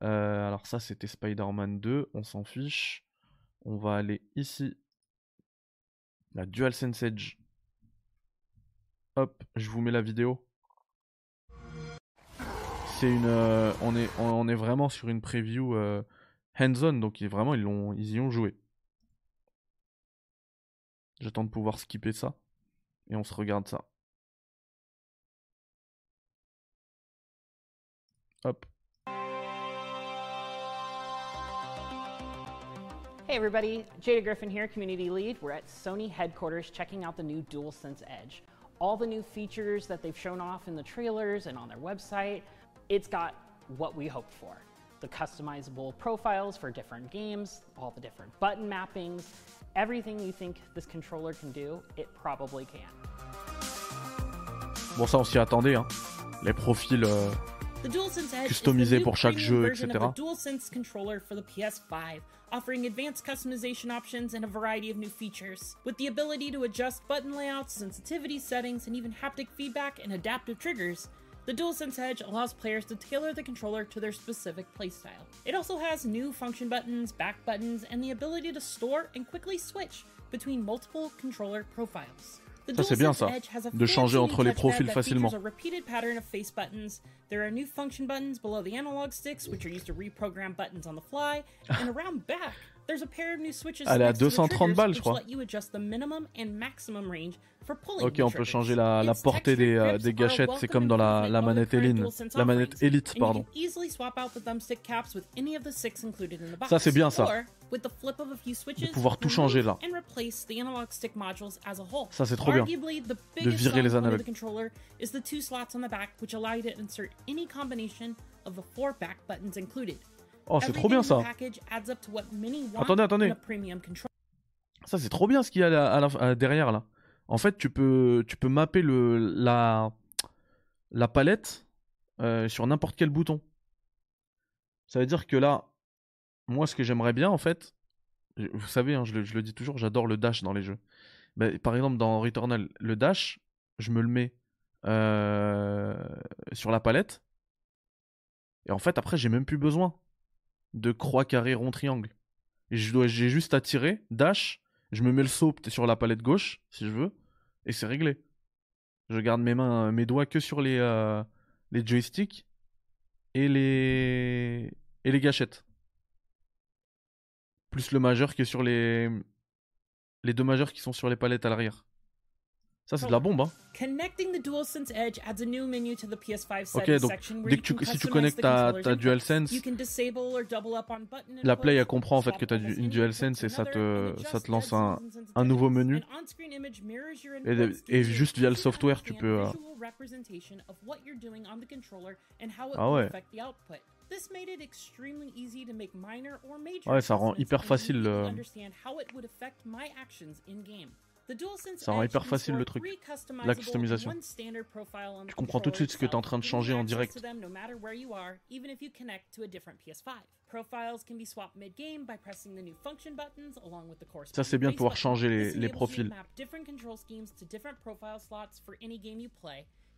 alors, ça, c'était Spider-Man 2, on s'en fiche. On va aller ici. La DualSense Edge. Hop, je vous mets la vidéo. C'est une, euh, on est, on est vraiment sur une preview euh, hands-on, donc vraiment ils ils y ont joué. J'attends de pouvoir skipper ça et on se regarde ça. Hop. Hey everybody, Jada Griffin here, community lead. We're at Sony headquarters checking out the new DualSense Edge. All the new features that they've shown off in the trailers and on their website, it's got what we hoped for. The customizable profiles for different games, all the different button mappings, everything you think this controller can do, it probably can. Bon ça on s'y attendait, hein. Les profils euh, customisés pour chaque jeu, etc. DualSense controller for the PS5, offering advanced customization options and a variety of new features. With the ability to adjust button layouts, sensitivity settings, and even haptic feedback and adaptive triggers, the DualSense Edge allows players to tailor the controller to their specific playstyle. It also has new function buttons, back buttons, and the ability to store and quickly switch between multiple controller profiles. The ça c'est bien ça, de changer entre les profils facilement. There are new function buttons below the analog sticks, which are used to reprogram buttons on the fly, and around back, there's a pair of new switches Elle est à 230 balles, je crois. Ok, on peut changer la, la portée des, euh, des gâchettes, c'est comme dans la, la manette Elite, la manette Elite, pardon. Ça c'est bien ça, de pouvoir tout changer là. Ça c'est trop bien, de virer les analogues. Oh, c'est trop bien ça. Attendez, attendez. Ça c'est trop bien ce qu'il y a à la, derrière là. En fait, tu peux, tu mapper le, la, palette euh, sur n'importe quel bouton. Ça veut dire que là, moi, ce que j'aimerais bien, en fait, vous savez, hein, je, le, dis toujours, j'adore le dash dans les jeux. Mais, par exemple, dans Returnal, le dash, je me le mets euh, sur la palette. Et en fait, après, j'ai même plus besoin de croix, carré, rond, triangle. J'ai juste à tirer, dash, je me mets le saut sur la palette gauche, si je veux et c'est réglé. Je garde mes mains, mes doigts que sur les, euh, les joysticks et les, et les gâchettes. Plus le majeur que sur les, les deux majeurs qui sont sur les palettes à l'arrière. Ça, c'est de la bombe, hein. Ok, donc dès que tu, si tu connectes ta, ta DualSense, la Play elle comprend en fait que tu as une DualSense et ça te, ça te lance un, un nouveau menu. Et, et, juste via le software, tu peux. Euh... Ah ouais. Ouais, ça rend hyper facile le... Ça rend hyper facile le truc, la customisation. Tu comprends tout de suite ce que tu es en train de changer en direct. Ça c'est bien de pouvoir changer les, les profils.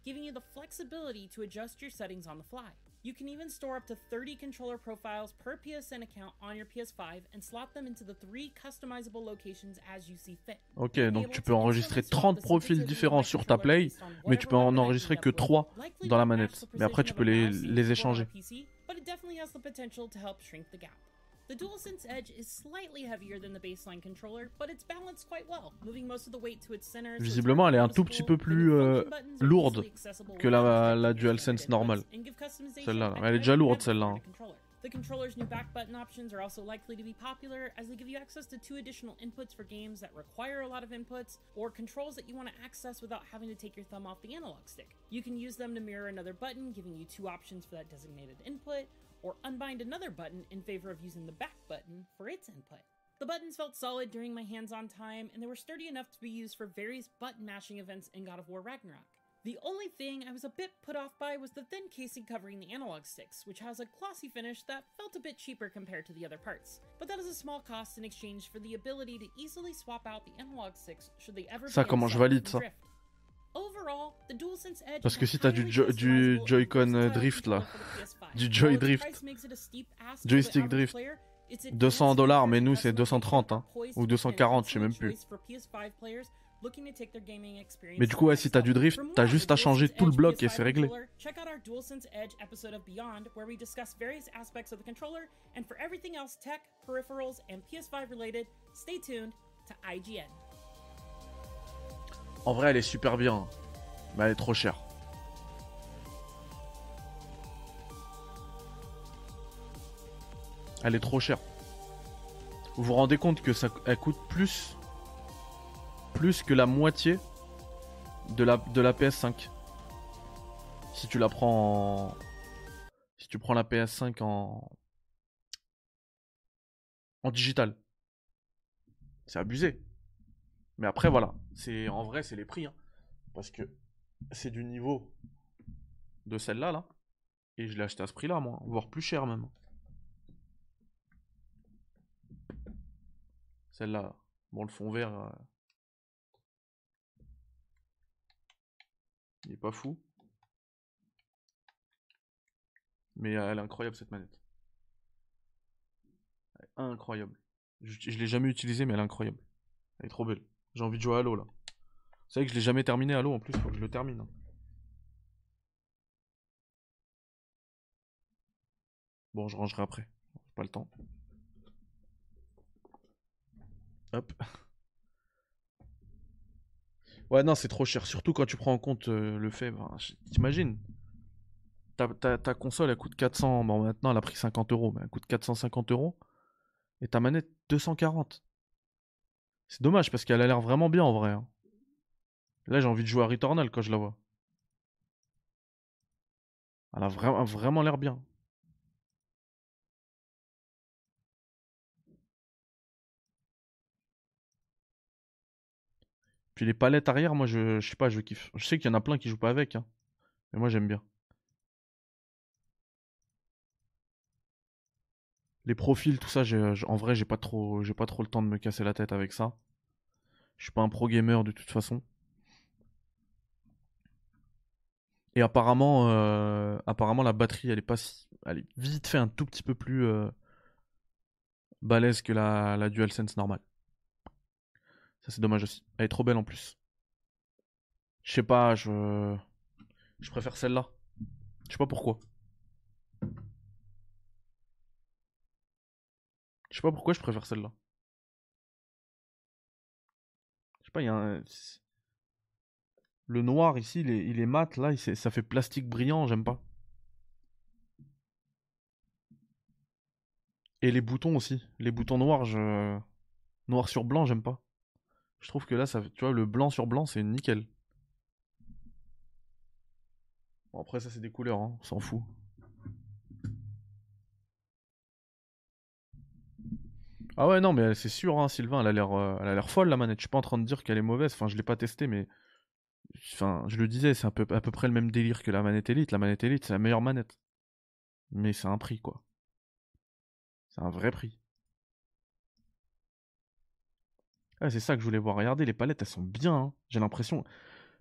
giving you the flexibility to adjust your settings on the fly. You can even store up to 30 controller profiles per PSN account on your PS5 and slot them into the three customizable locations as you see fit. Ok, donc tu peux enregistrer 30 profils différents sur ta Play, mais tu peux en enregistrer que 3 dans la manette. Mais après, tu peux les, les échanger. The DualSense Edge is slightly heavier than the baseline controller, but it's balanced quite well, moving most of the weight to its center. Visiblement, elle est un tout petit peu plus euh, lourde que la, la DualSense normale. Celle-là, elle est déjà lourde celle-là. The controller's new back button options are also likely to be popular as they give you access to two additional inputs for games that require a lot of inputs or controls that you want to access without having to take your thumb off the analog stick. You can use them to mirror another button, giving you two options for that designated input, or unbind another button in favor of using the back button for its input. The buttons felt solid during my hands-on time, and they were sturdy enough to be used for various button mashing events in God of War Ragnarok. The only thing I was a bit put off by was the thin casing covering the analog sticks, which has a glossy finish that felt a bit cheaper compared to the other parts. But that is a small cost in exchange for the ability to easily swap out the analog sticks should they ever ça, comment je valide ça Parce que si t'as du, jo du Joy-Con drift là, du Joy drift, joystick drift, 200 dollars, mais nous, c'est 230, hein. Ou 240, je sais même plus. Mais du coup, ouais, si t'as du drift, t'as juste à changer tout le bloc et c'est réglé. Check out our DualSense Edge episode of Beyond, where we discuss various aspects of the controller. And for everything else tech, peripherals, and PS5 related, stay tuned to IGN. En vrai, elle est super bien. Mais elle est trop chère. Elle est trop chère. Vous vous rendez compte que ça coûte plus plus que la moitié de la, de la PS5. Si tu la prends en... Si tu prends la PS5 en... En digital. C'est abusé. Mais après, voilà. C'est En vrai, c'est les prix. hein. Parce que c'est du niveau de celle-là, là. Et je l'ai acheté à ce prix-là, moi. Voire plus cher, même. Celle-là. Bon, le fond vert... euh, Il est pas fou. Mais euh, elle est incroyable cette manette. Elle est incroyable. Je, je l'ai jamais utilisée, mais elle est incroyable. Elle est trop belle. J'ai envie de jouer à Halo là. C'est vrai que je l'ai jamais terminé Halo en plus, faut que je le termine. hein. Bon, je rangerai après. Pas le temps. Hop. Ouais, non, c'est trop cher. Surtout quand tu prends en compte euh, le fait. ben, T'imagines? Ta, ta- ta console, elle coûte 400. Bon, maintenant, elle a pris 50 euros, mais elle coûte 450 euros. Et ta manette, 240. C'est dommage parce qu'elle a l'air vraiment bien en vrai. hein. Là, j'ai envie de jouer à Returnal quand je la vois. Elle a vraiment, l'air bien. Puis les palettes arrière, moi je, je sais pas, je kiffe. Je sais qu'il y en a plein qui jouent pas avec, hein. Mais moi j'aime bien. Les profils, tout ça, en vrai, j'ai pas trop, pas trop le temps de me casser la tête avec ça. Je suis pas un pro gamer de toute façon. Et apparemment, euh, apparemment la batterie, elle est pas si, elle est vite fait un tout petit peu plus euh, balèze que la, la DualSense normale. Ça c'est dommage aussi. Elle est trop belle en plus. Je sais pas, je, je préfère celle-là. Je sais pas pourquoi. Je sais pas pourquoi je préfère celle-là. Je sais pas, il y a un... Le noir ici, il est, mat, là, ça fait plastique brillant, j'aime pas. Et les boutons aussi. Les boutons noirs, je... Noir sur blanc, j'aime pas. Je trouve que là, ça, tu vois, le blanc sur blanc, c'est nickel. Bon, après, ça, c'est des couleurs, hein, on s'en fout. Ah ouais, non, mais c'est sûr, hein, Sylvain, elle a l'air euh, elle a l'air folle, la manette. Je suis pas en train de dire qu'elle est mauvaise. Enfin, je l'ai pas testée, mais... Enfin, je le disais, c'est peu, à peu près le même délire que la manette Elite. La manette Elite, c'est la meilleure manette. Mais c'est un prix, quoi. C'est un vrai prix. Ah, c'est ça que je voulais voir. Regardez, les palettes, elles sont bien. hein. J'ai l'impression.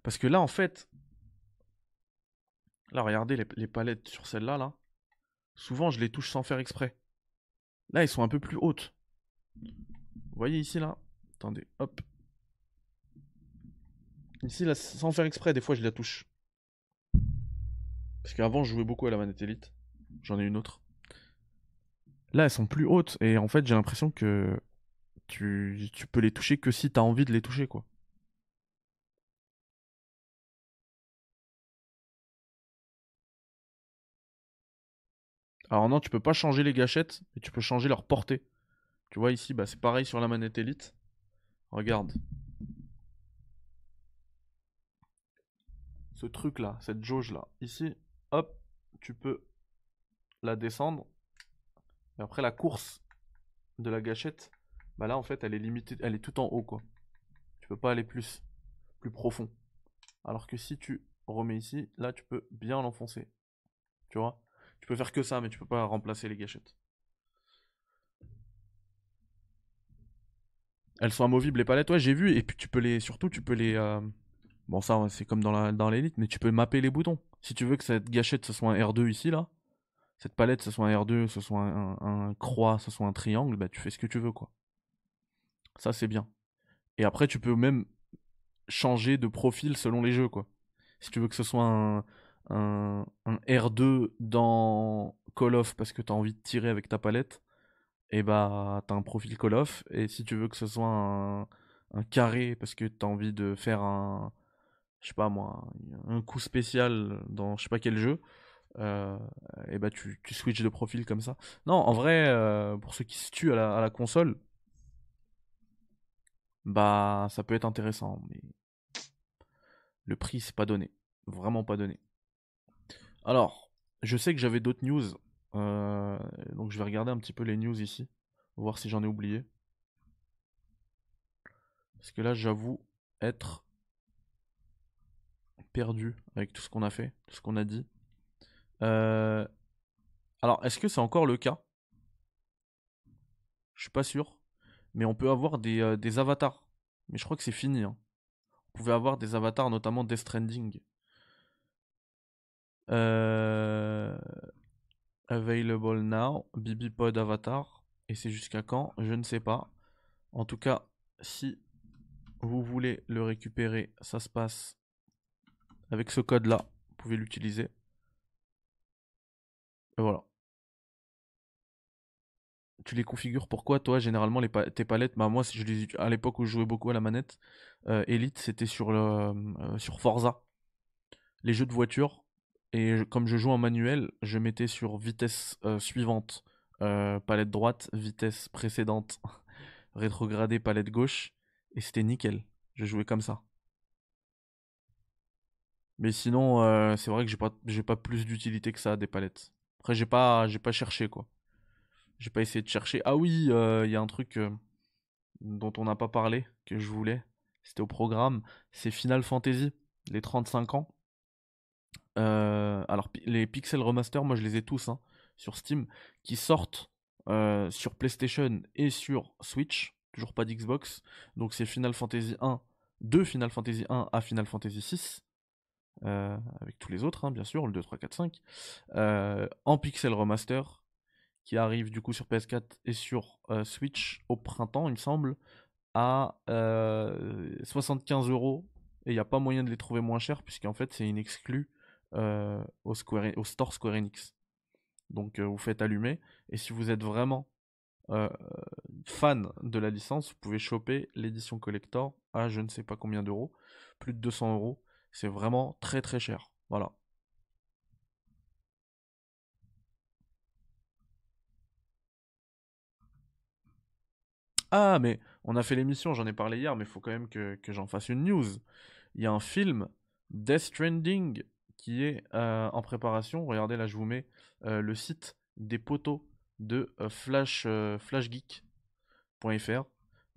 Parce que là, en fait. Là, regardez les, les palettes sur celle-là, là. Souvent, je les touche sans faire exprès. Là, elles sont un peu plus hautes. Voyez ici, là? Attendez, hop. Ici, là, sans faire exprès, des fois, je la touche. Parce qu'avant, je jouais beaucoup à la manette Elite. J'en ai une autre. Là, elles sont plus hautes. Et en fait, j'ai l'impression que tu, tu peux les toucher que si t'as envie de les toucher, quoi. Alors non, tu peux pas changer les gâchettes, mais tu peux changer leur portée. Tu vois ici, bah, c'est pareil sur la manette Elite. Regarde. Ce truc là, cette jauge là. Ici, hop, tu peux la descendre. Et après la course de la gâchette, bah là en fait elle est limitée, elle est tout en haut quoi. Tu peux pas aller plus, plus profond. Alors que si tu remets ici, là tu peux bien l'enfoncer. Tu vois? Tu peux faire que ça, mais tu peux pas remplacer les gâchettes. Elles sont amovibles les palettes, ouais j'ai vu, et puis tu peux les, surtout tu peux les, euh, bon ça c'est comme dans l'élite, mais tu peux mapper les boutons. Si tu veux que cette gâchette ce soit un R2 ici là, cette palette, ce soit un R2, ce soit un, croix, ce soit un triangle, bah tu fais ce que tu veux quoi. Ça c'est bien. Et après tu peux même changer de profil selon les jeux quoi. Si tu veux que ce soit un, un, R2 dans Call of parce que tu as envie de tirer avec ta palette, et eh bah t'as un profil Call of. Et si tu veux que ce soit un, carré parce que tu as envie de faire un, je sais pas moi, un coup spécial dans je sais pas quel jeu, euh, et bah tu, switches de profil comme ça. Non, en vrai, euh, pour ceux qui se tuent à la, console, bah ça peut être intéressant, mais le prix c'est pas donné, vraiment pas donné. Alors, je sais que j'avais d'autres news, euh, donc je vais regarder un petit peu les news ici, voir si j'en ai oublié. Parce que là, j'avoue être perdu avec tout ce qu'on a fait, tout ce qu'on a dit. Euh, alors, est-ce que c'est encore le cas? Je suis pas sûr. Mais on peut avoir des, euh, avatars. Mais je crois que c'est fini. Hein. On pouvait avoir des avatars, notamment Death Stranding. Euh... Available now. Bibipod Avatar. Et c'est jusqu'à quand Je ne sais pas. En tout cas, si vous voulez le récupérer, ça se passe avec ce code là. Vous pouvez l'utiliser. Et voilà. Tu les configures pourquoi toi généralement tes palettes? Bah moi à l'époque où je jouais beaucoup à la manette euh, Elite c'était sur euh, sur Forza les jeux de voiture et comme je joue en manuel je mettais sur vitesse euh, suivante palette droite vitesse précédente rétrogradée palette gauche et c'était nickel je jouais comme ça mais sinon c'est vrai que j'ai pas pas plus d'utilité que ça des palettes après, j'ai pas, pas cherché quoi. J'ai pas essayé de chercher. Ah oui, il euh, y a un truc euh, dont on n'a pas parlé que je voulais. C'était au programme. C'est Final Fantasy, les 35 ans. Euh, alors les Pixel Remaster, moi je les ai tous hein, sur Steam, qui sortent sur PlayStation et sur Switch. Toujours pas d'Xbox. Donc c'est Final Fantasy 1, de Final Fantasy 1 à Final Fantasy 6. Euh, avec tous les autres, hein, bien sûr, le 2, 3, 4, 5, en pixel remaster, qui arrive du coup sur PS4 et sur euh, Switch au printemps, il me semble, à 75 euh, euros. Et il n'y a pas moyen de les trouver moins chers, puisqu'en fait c'est une exclue au, Square, au store Square Enix. Donc vous faites allumer, et si vous êtes vraiment fan de la licence, vous pouvez choper l'édition collector à je ne sais pas combien d'euros, plus de 200 euros. C'est vraiment très très cher. Voilà. Ah, mais on a fait l'émission, j'en ai parlé hier, mais il faut quand même que, j'en fasse une news. Il y a un film, Death Stranding, qui est euh, en préparation. Regardez, là, je vous mets euh, le site des poteaux de euh, Flash, flashgeek.fr.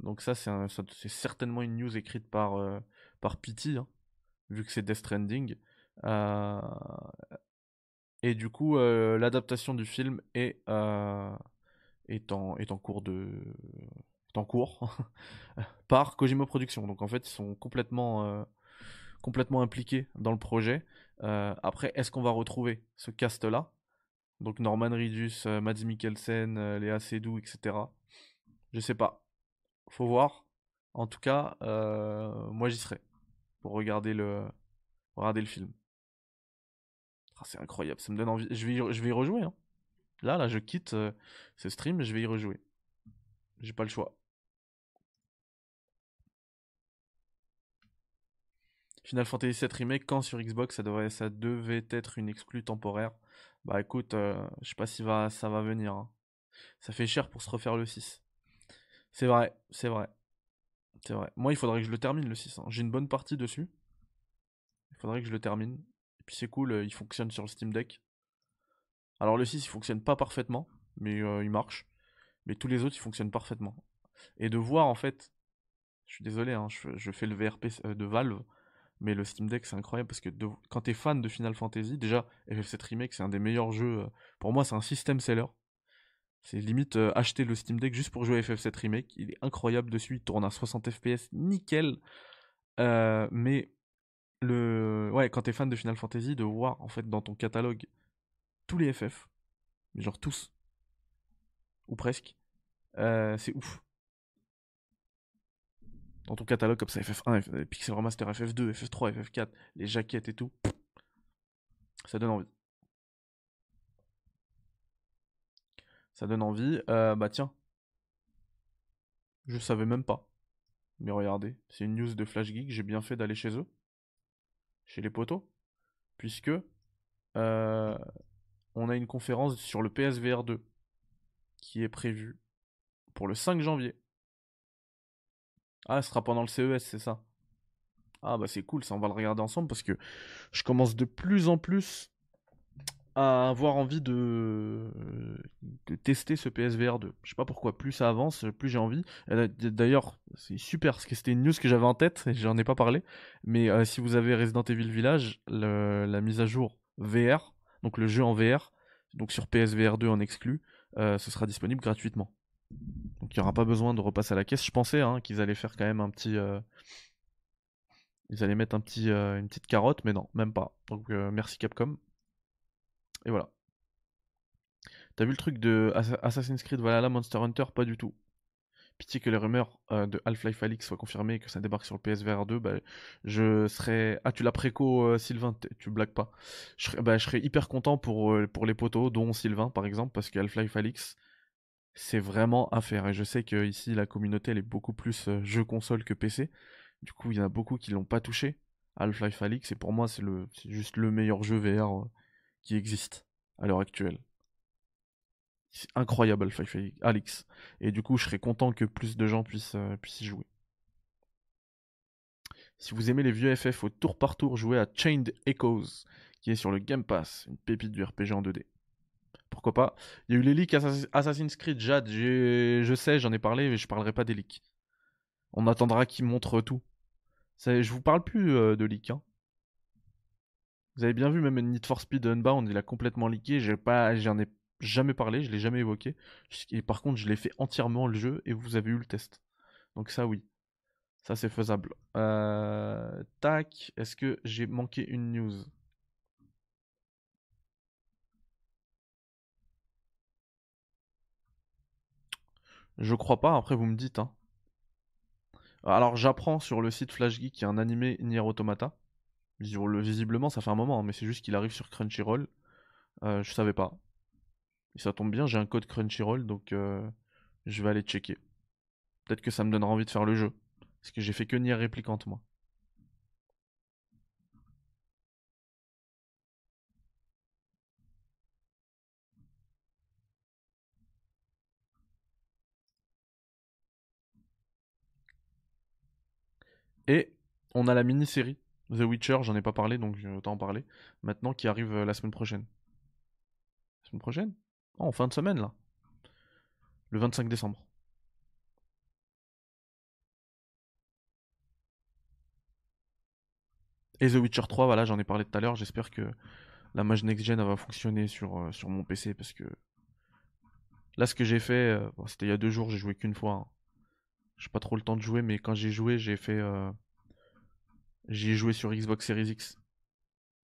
Donc ça, c'est certainement une news écrite par, par Pity, hein vu que c'est Death Stranding. Et du coup, l'adaptation du film est, est, en, est en cours de en cours par Kojima Productions. Donc en fait, ils sont complètement complètement impliqués dans le projet. Après, est-ce qu'on va retrouver ce cast-là Donc Norman Reedus, Mads Mikkelsen, Léa Seydoux, etc. Je sais pas. Faut voir. En tout cas, moi j'y serai pour regarder le, regarder le film. Ah, c'est incroyable, ça me donne envie. Je vais y, je vais y rejouer. Hein. Là, là, je quitte euh, ce stream je vais y rejouer. J'ai pas le choix. Final Fantasy VII Remake, quand sur Xbox, ça, devait être une exclue temporaire. Bah écoute, euh, je sais pas si ça va venir. Hein. Ça fait cher pour se refaire le 6. C'est vrai, c'est vrai. C'est vrai. Moi, il faudrait que je le termine le 6. Hein. J'ai une bonne partie dessus. Il faudrait que je le termine. Et puis c'est cool, euh, il fonctionne sur le Steam Deck. Alors le 6, il fonctionne pas parfaitement, mais euh, il marche. Mais tous les autres, ils fonctionnent parfaitement. Et de voir en fait, je suis désolé, hein, je, fais le VRP de Valve, mais le Steam Deck c'est incroyable parce que quand t'es fan de Final Fantasy, déjà FF7 Remake c'est un des meilleurs jeux. pour moi, c'est un système seller. C'est limite euh, acheter le Steam Deck juste pour jouer à FF7 Remake. Il est incroyable dessus, il tourne à 60 FPS, nickel. Euh, mais le ouais, quand t'es fan de Final Fantasy, de voir en fait dans ton catalogue tous les FF, genre tous. Ou presque. Euh, c'est ouf. Dans ton catalogue comme ça, FF1, F- Pixel Remaster, FF2, FF3, FF4, les jaquettes et tout. Ça donne envie. Ça donne envie. Euh, bah tiens. Je savais même pas. Mais regardez, c'est une news de Flash Geek, j'ai bien fait d'aller chez eux. Chez les potos. Puisque euh, on a une conférence sur le PSVR 2 qui est prévue pour le 5 janvier. Ah, ce sera pendant le CES, c'est ça. Ah bah c'est cool, ça on va le regarder ensemble parce que je commence de plus en plus à avoir envie de, tester ce PSVR 2. Je sais pas pourquoi, plus ça avance, plus j'ai envie. D'ailleurs, c'est super parce que c'était une news que j'avais en tête et j'en ai pas parlé. Mais euh, si vous avez Resident Evil Village, la mise à jour VR, donc le jeu en VR, donc sur PSVR 2 en exclu, euh, ce sera disponible gratuitement. Donc il n'y aura pas besoin de repasser à la caisse. Je pensais hein, qu'ils allaient faire quand même un petit. euh, Ils allaient mettre un petit, euh, une petite carotte, mais non, même pas. Donc euh, merci Capcom. Et voilà. T'as vu le truc de Assa- Assassin's Creed Valhalla Monster Hunter Pas du tout. Pitié que les rumeurs de Half-Life Alix soient confirmées et que ça débarque sur le PSVR 2. Bah, je serais. Ah, tu l'as préco, Sylvain, tu blagues pas. Je serais, bah, hyper content pour, pour les potos, dont Sylvain par exemple, parce que Half-Life Alix, c'est vraiment à faire. Et je sais que ici la communauté elle est beaucoup plus euh, jeu console que PC. Du coup, il y en a beaucoup qui l'ont pas touché. Half-Life Alix, et pour moi, c'est juste le meilleur jeu VR euh, qui existe à l'heure actuelle. C'est incroyable Half-Life Alix. Et du coup, je serais content que plus de gens puissent, euh, puissent y jouer. Si vous aimez les vieux FF au tour par tour, jouez à Chained Echoes, qui est sur le Game Pass, une pépite du RPG en 2D. Pourquoi pas Il y a eu les leaks Assassin- Assassin's Creed, Jade, je sais, j'en ai parlé, mais je parlerai pas des leaks. On attendra qu'ils montrent tout. Je vous parle plus euh, de leaks. hein. Vous avez bien vu, même Need for Speed Unbound, il a complètement leaké. J'en ai jamais parlé, je l'ai jamais évoqué. Et par contre, je l'ai fait entièrement le jeu et vous avez eu le test. Donc ça, oui. Ça, c'est faisable. Euh, Tac, est-ce que j'ai manqué une news? Je crois pas, après vous me dites. Hein. Alors j'apprends sur le site Flash Geek qu'il y a un animé Nier Automata. Visiblement, le- visiblement, ça fait un moment, hein, mais c'est juste qu'il arrive sur Crunchyroll. Euh, je savais pas. Et ça tombe bien, j'ai un code Crunchyroll, donc euh, je vais aller checker. Peut-être que ça me donnera envie de faire le jeu. Parce que j'ai fait que Nier Réplicante, moi. Et on a la mini-série The Witcher, j'en ai pas parlé, donc autant en parler. Maintenant, qui arrive euh, la semaine prochaine. La semaine prochaine? Oh, en fin de semaine, là. Le 25 décembre. Et The Witcher 3, voilà, j'en ai parlé tout à l'heure. J'espère que la mage next-gen va fonctionner sur, euh, sur mon PC parce que là, ce que j'ai fait, euh, c'était il y a deux jours, j'ai joué qu'une fois. hein. J'ai pas trop le temps de jouer, mais quand j'ai joué, j'ai fait. euh, J'y ai joué sur Xbox Series X.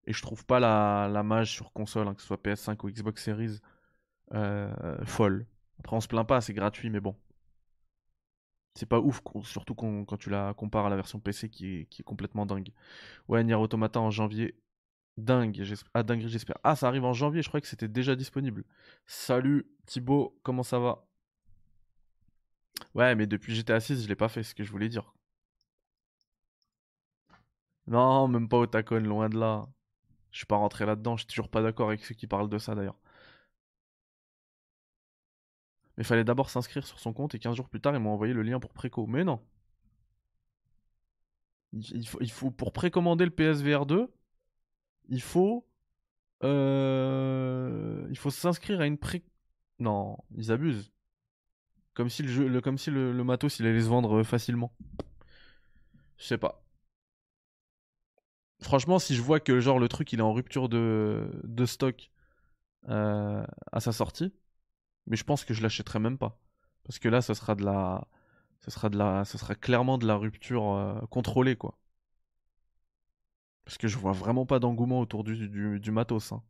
Et je trouve pas la, la mage sur console, hein, que ce soit PS5 ou Xbox Series, euh, folle. Après, on se plaint pas, c'est gratuit, mais bon. C'est pas ouf, surtout quand tu la compares à la version PC qui est, complètement dingue. Ouais, Nier Automata en janvier. Dingue, ah dinguerie j'espère. Ah, ça arrive en janvier, je croyais que c'était déjà disponible. Salut Thibaut, comment ça va? Ouais, mais depuis GTA 6, je l'ai pas fait, ce que je voulais dire. Non, même pas Otakon, loin de là. Je suis pas rentré là-dedans, je suis toujours pas d'accord avec ceux qui parlent de ça d'ailleurs. Mais fallait d'abord s'inscrire sur son compte et 15 jours plus tard, ils m'ont envoyé le lien pour préco. Mais non. Il faut, il faut- pour précommander le PSVR 2, il faut euh, il faut s'inscrire à une pré Non, ils abusent. Comme si le matos il allait se vendre euh, facilement. Je sais pas. Franchement, si je vois que genre le truc il est en rupture de, de stock euh, à sa sortie, mais je pense que je l'achèterai même pas. Parce que là, ça sera de la. Ça sera de la. Clairement de la rupture euh, contrôlée, quoi. Parce que je vois vraiment pas d'engouement autour du, du, du matos. hein.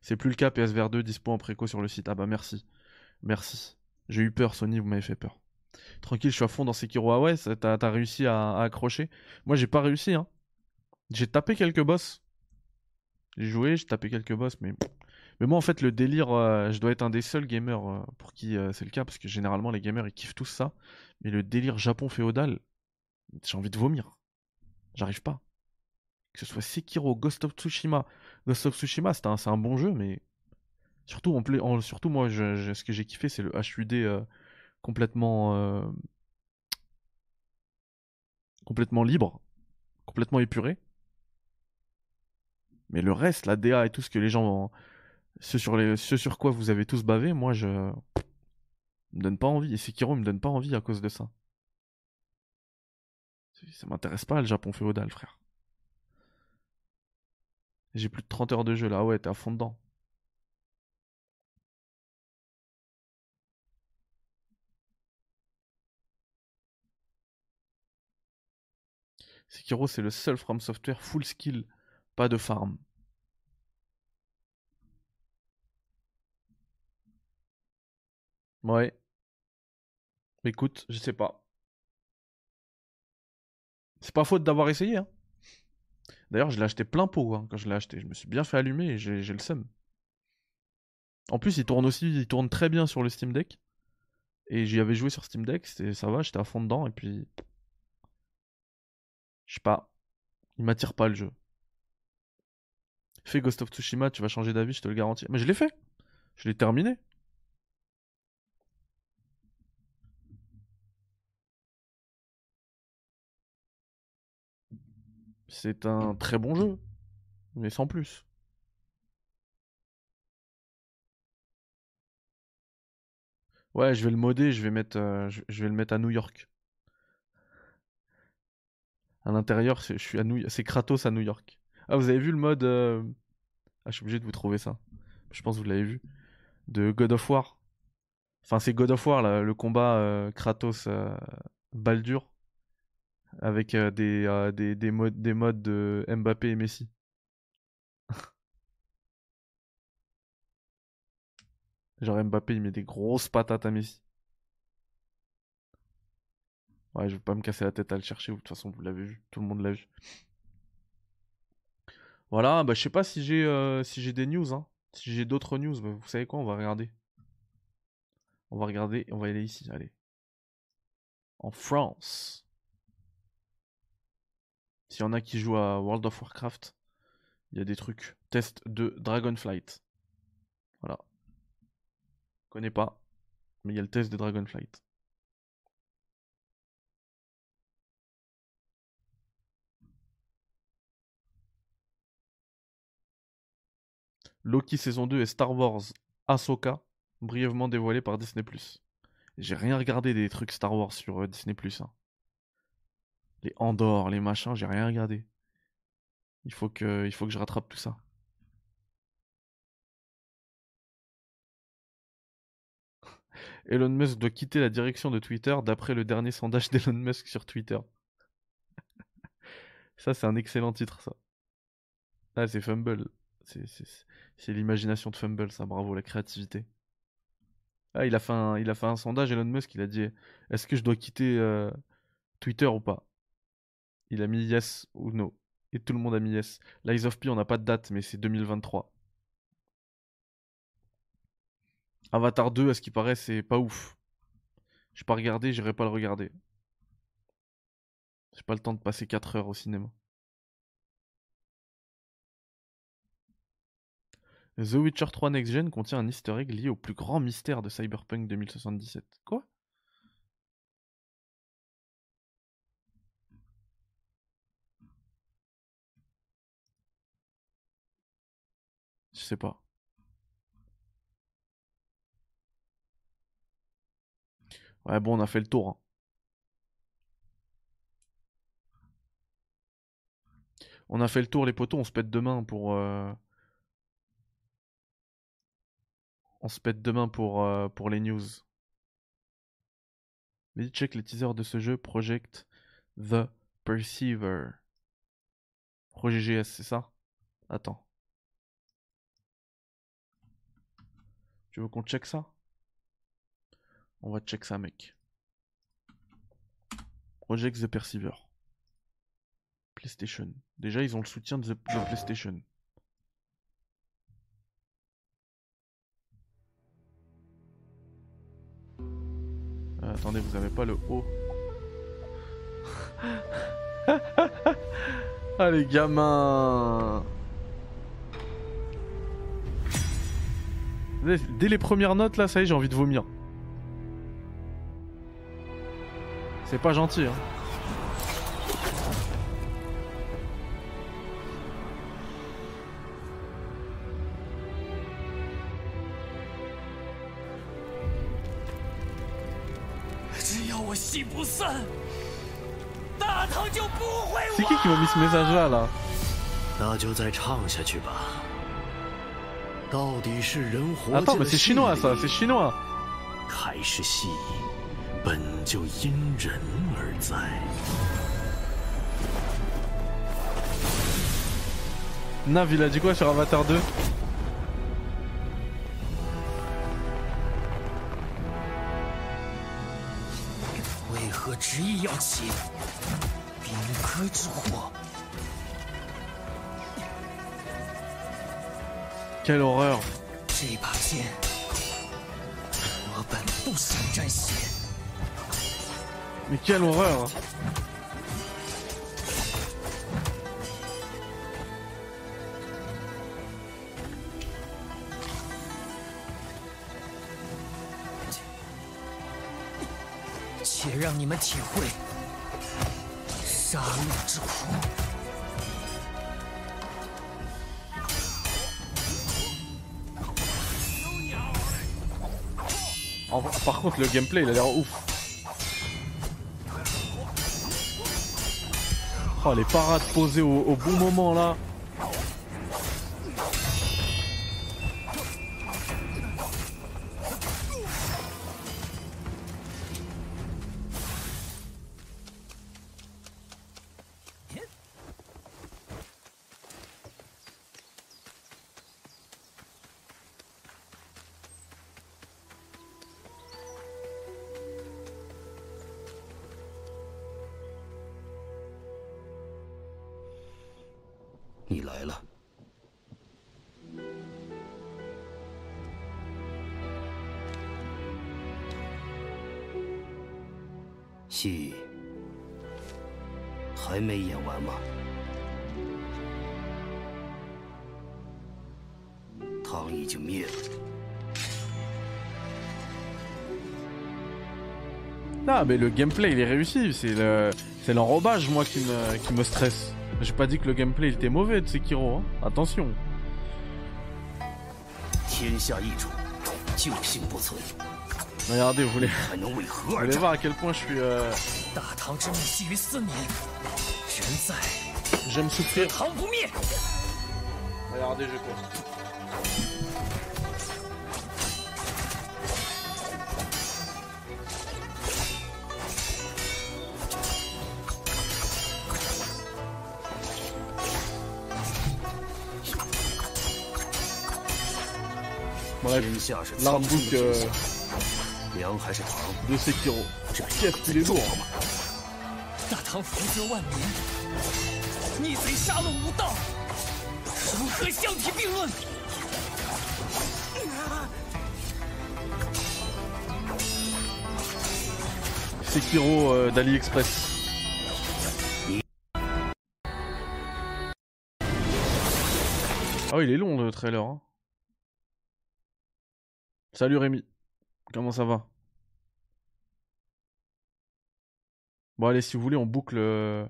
C'est plus le cas, PSVR 2 dispo en préco sur le site. Ah bah merci. Merci. J'ai eu peur, Sony, vous m'avez fait peur. Tranquille, je suis à fond dans Sekiro. Ah ouais, t'as réussi à, accrocher. Moi, j'ai pas réussi, hein. J'ai tapé quelques boss. J'ai joué, j'ai tapé quelques boss, mais. Mais moi, en fait, le délire, euh, je dois être un des seuls gamers euh, pour qui euh, c'est le cas, parce que généralement, les gamers, ils kiffent tous ça. Mais le délire Japon féodal, j'ai envie de vomir. J'arrive pas. Que ce soit Sekiro, Ghost of Tsushima. Ghost of Tsushima, c'est un, un, bon jeu, mais surtout, moi, ce que j'ai kiffé, c'est le HUD euh, complètement, euh, complètement libre, complètement épuré. Mais le reste, la DA et tout ce que les gens, ce sur, ce sur quoi vous avez tous bavé, moi, je me donne pas envie. Et Sekiro me donne pas envie à cause de ça. Ça m'intéresse pas le Japon féodal, frère. J'ai plus de 30 heures de jeu là, ouais, t'es à fond dedans. Sekiro, c'est le seul From Software full skill, pas de farm. Ouais. Écoute, je sais pas. C'est pas faute d'avoir essayé. Hein. D'ailleurs, je l'ai acheté plein pot hein, quand je l'ai acheté. Je me suis bien fait allumer et j'ai le seum. En plus, il tourne aussi, il tourne très bien sur le Steam Deck. Et j'y avais joué sur Steam Deck, ça va, j'étais à fond dedans et puis. Je sais pas. Il m'attire pas le jeu. Fais Ghost of Tsushima, tu vas changer d'avis, je te le garantis. Mais je l'ai fait. Je l'ai terminé. C'est un très bon jeu, mais sans plus. Ouais, je vais le modder, je vais mettre, euh, je, vais le mettre à New York. À l'intérieur, je à New, c'est Kratos à New York. Ah, vous avez vu le mode euh, Ah, je suis obligé de vous trouver ça. Je pense que vous l'avez vu. De God of War. Enfin, c'est God of War, le combat euh, Kratos Baldur avec euh, des, euh, des, des, modes, des modes de Mbappé et Messi. Genre Mbappé il met des grosses patates à Messi. Ouais, je vais pas me casser la tête à le chercher, de toute façon vous l'avez vu, tout le monde l'a vu. Voilà, bah je sais pas si j'ai euh, si j'ai des news hein. Si j'ai d'autres news, bah, vous savez quoi, on va regarder. On va regarder, on va aller ici, allez. En France. S'il y en a qui jouent à World of Warcraft, il y a des trucs. Test de Dragonflight. Voilà. Je connais pas, mais il y a le test de Dragonflight. Loki saison 2 et Star Wars Ahsoka, brièvement dévoilé par Disney+. J'ai rien regardé des trucs Star Wars sur euh, Disney+. Hein. Les Andorre, les machins, j'ai rien regardé. Il faut que, il faut que je rattrape tout ça. Elon Musk doit quitter la direction de Twitter d'après le dernier sondage d'Elon Musk sur Twitter. ça, c'est un excellent titre, ça. Ah, c'est Fumble. C'est l'imagination de Fumble, ça. Bravo, la créativité. Ah, il a fait un, sondage, Elon Musk, il a dit Est-ce que je dois quitter euh, Twitter ou pas? Il a mis yes ou no. Et tout le monde a mis yes. Lies of P, on n'a pas de date, mais c'est 2023. Avatar 2, à ce qui paraît, c'est pas ouf. J'ai pas regardé, j'irai pas le regarder. J'ai pas le temps de passer 4 heures au cinéma. The Witcher 3 Next Gen contient un easter egg lié au plus grand mystère de Cyberpunk 2077. Quoi? Je sais pas. Ouais, bon, on a fait le tour. Hein. On a fait le tour, les poteaux. On se pète demain pour. Euh, on se pète demain pour, euh, les news. Mais check les teasers de ce jeu. Project The Perceiver. Projet GS, c'est ça? Attends. Tu veux qu'on check ça? On va check ça, mec. Project The Perceiver. PlayStation. Déjà, ils ont le soutien de PlayStation. Euh, attendez, vous avez pas le haut. ah les gamins Dès dès les premières notes là, ça y est, j'ai envie de vomir. C'est pas gentil hein. 喜不散，大唐就不会亡。谁给我没三十万了？那就再唱下去吧。到底是人活着的戏弄啊，是是戏弄啊，还是戏本就因人而在？Navi, il a dit 么为何执意要起冰柯之火？ Quelle horreur 这把剑，我本不想沾血。 Mais quelle horreur 且让你们体会杀戮之苦。 En- Par contre le gameplay il a l'air ouf Oh les parades posées au, au bon moment là mais le gameplay, il est réussi. C'est le, c'est l'enrobage, moi, qui me, qui me stresse. J'ai pas dit que le gameplay il était mauvais de Sekiro. Hein. Attention. Regardez, vous voulez, vous voulez voir à quel point je suis. Euh... J'aime souffrir. Regardez, je cours. bref, euh, de Sekiro. Qu'est-ce qu'il est Sekiro euh, d'AliExpress. Ah, oh, il est long le trailer. Hein. Salut Rémi. Comment ça va? Bon allez, si vous voulez, on boucle... euh,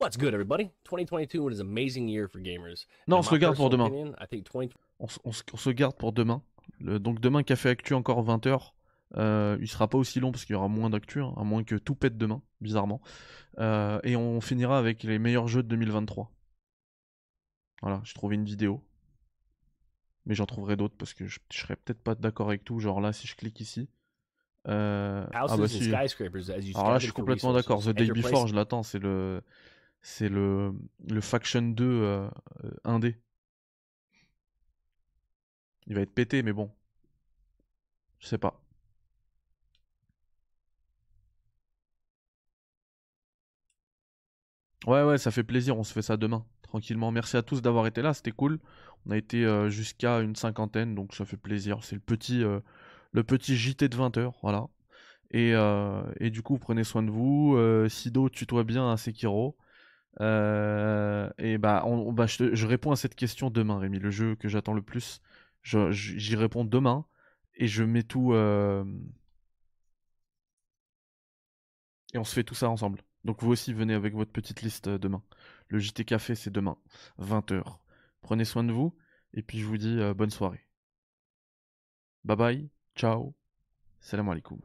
What's good, everybody? 2022 was an amazing year for gamers. Non, on se my le garde pour demain. opinion, I think 20... On, se- on se- on se garde pour demain. Le- donc demain, Café Actu encore 20h. Euh, il sera pas aussi long parce qu'il y aura moins d'actu, hein, à moins que tout pète demain, bizarrement. Euh, et on finira avec les meilleurs jeux de 2023. Voilà, j'ai trouvé une vidéo. Mais j'en trouverai d'autres parce que je, je serais peut-être pas d'accord avec tout. Genre là, si je clique ici. Euh... Ah Houses bah si. Alors là, je suis complètement d'accord. The Day Before, je l'attends. C'est le, c'est le, le Faction 2 euh, euh, indé. Il va être pété, mais bon. Je sais pas. Ouais, ouais, ça fait plaisir, on se fait ça demain, tranquillement. Merci à tous d'avoir été là, c'était cool. On a été euh, jusqu'à une cinquantaine, donc ça fait plaisir. C'est le petit, euh, le petit JT de 20h, voilà. Et, euh, et, du coup, prenez soin de vous. Sido, tutoie bien à Sekiro. et bah, bah je, je, réponds à cette question demain, Rémi. Le jeu que j'attends le plus, j'y réponds demain. Et je mets tout. Et on se fait tout ça ensemble. Donc vous aussi venez avec votre petite liste demain. Le JT Café c'est demain, 20h. Prenez soin de vous et puis je vous dis euh, bonne soirée. Bye bye, ciao, salam alaikum.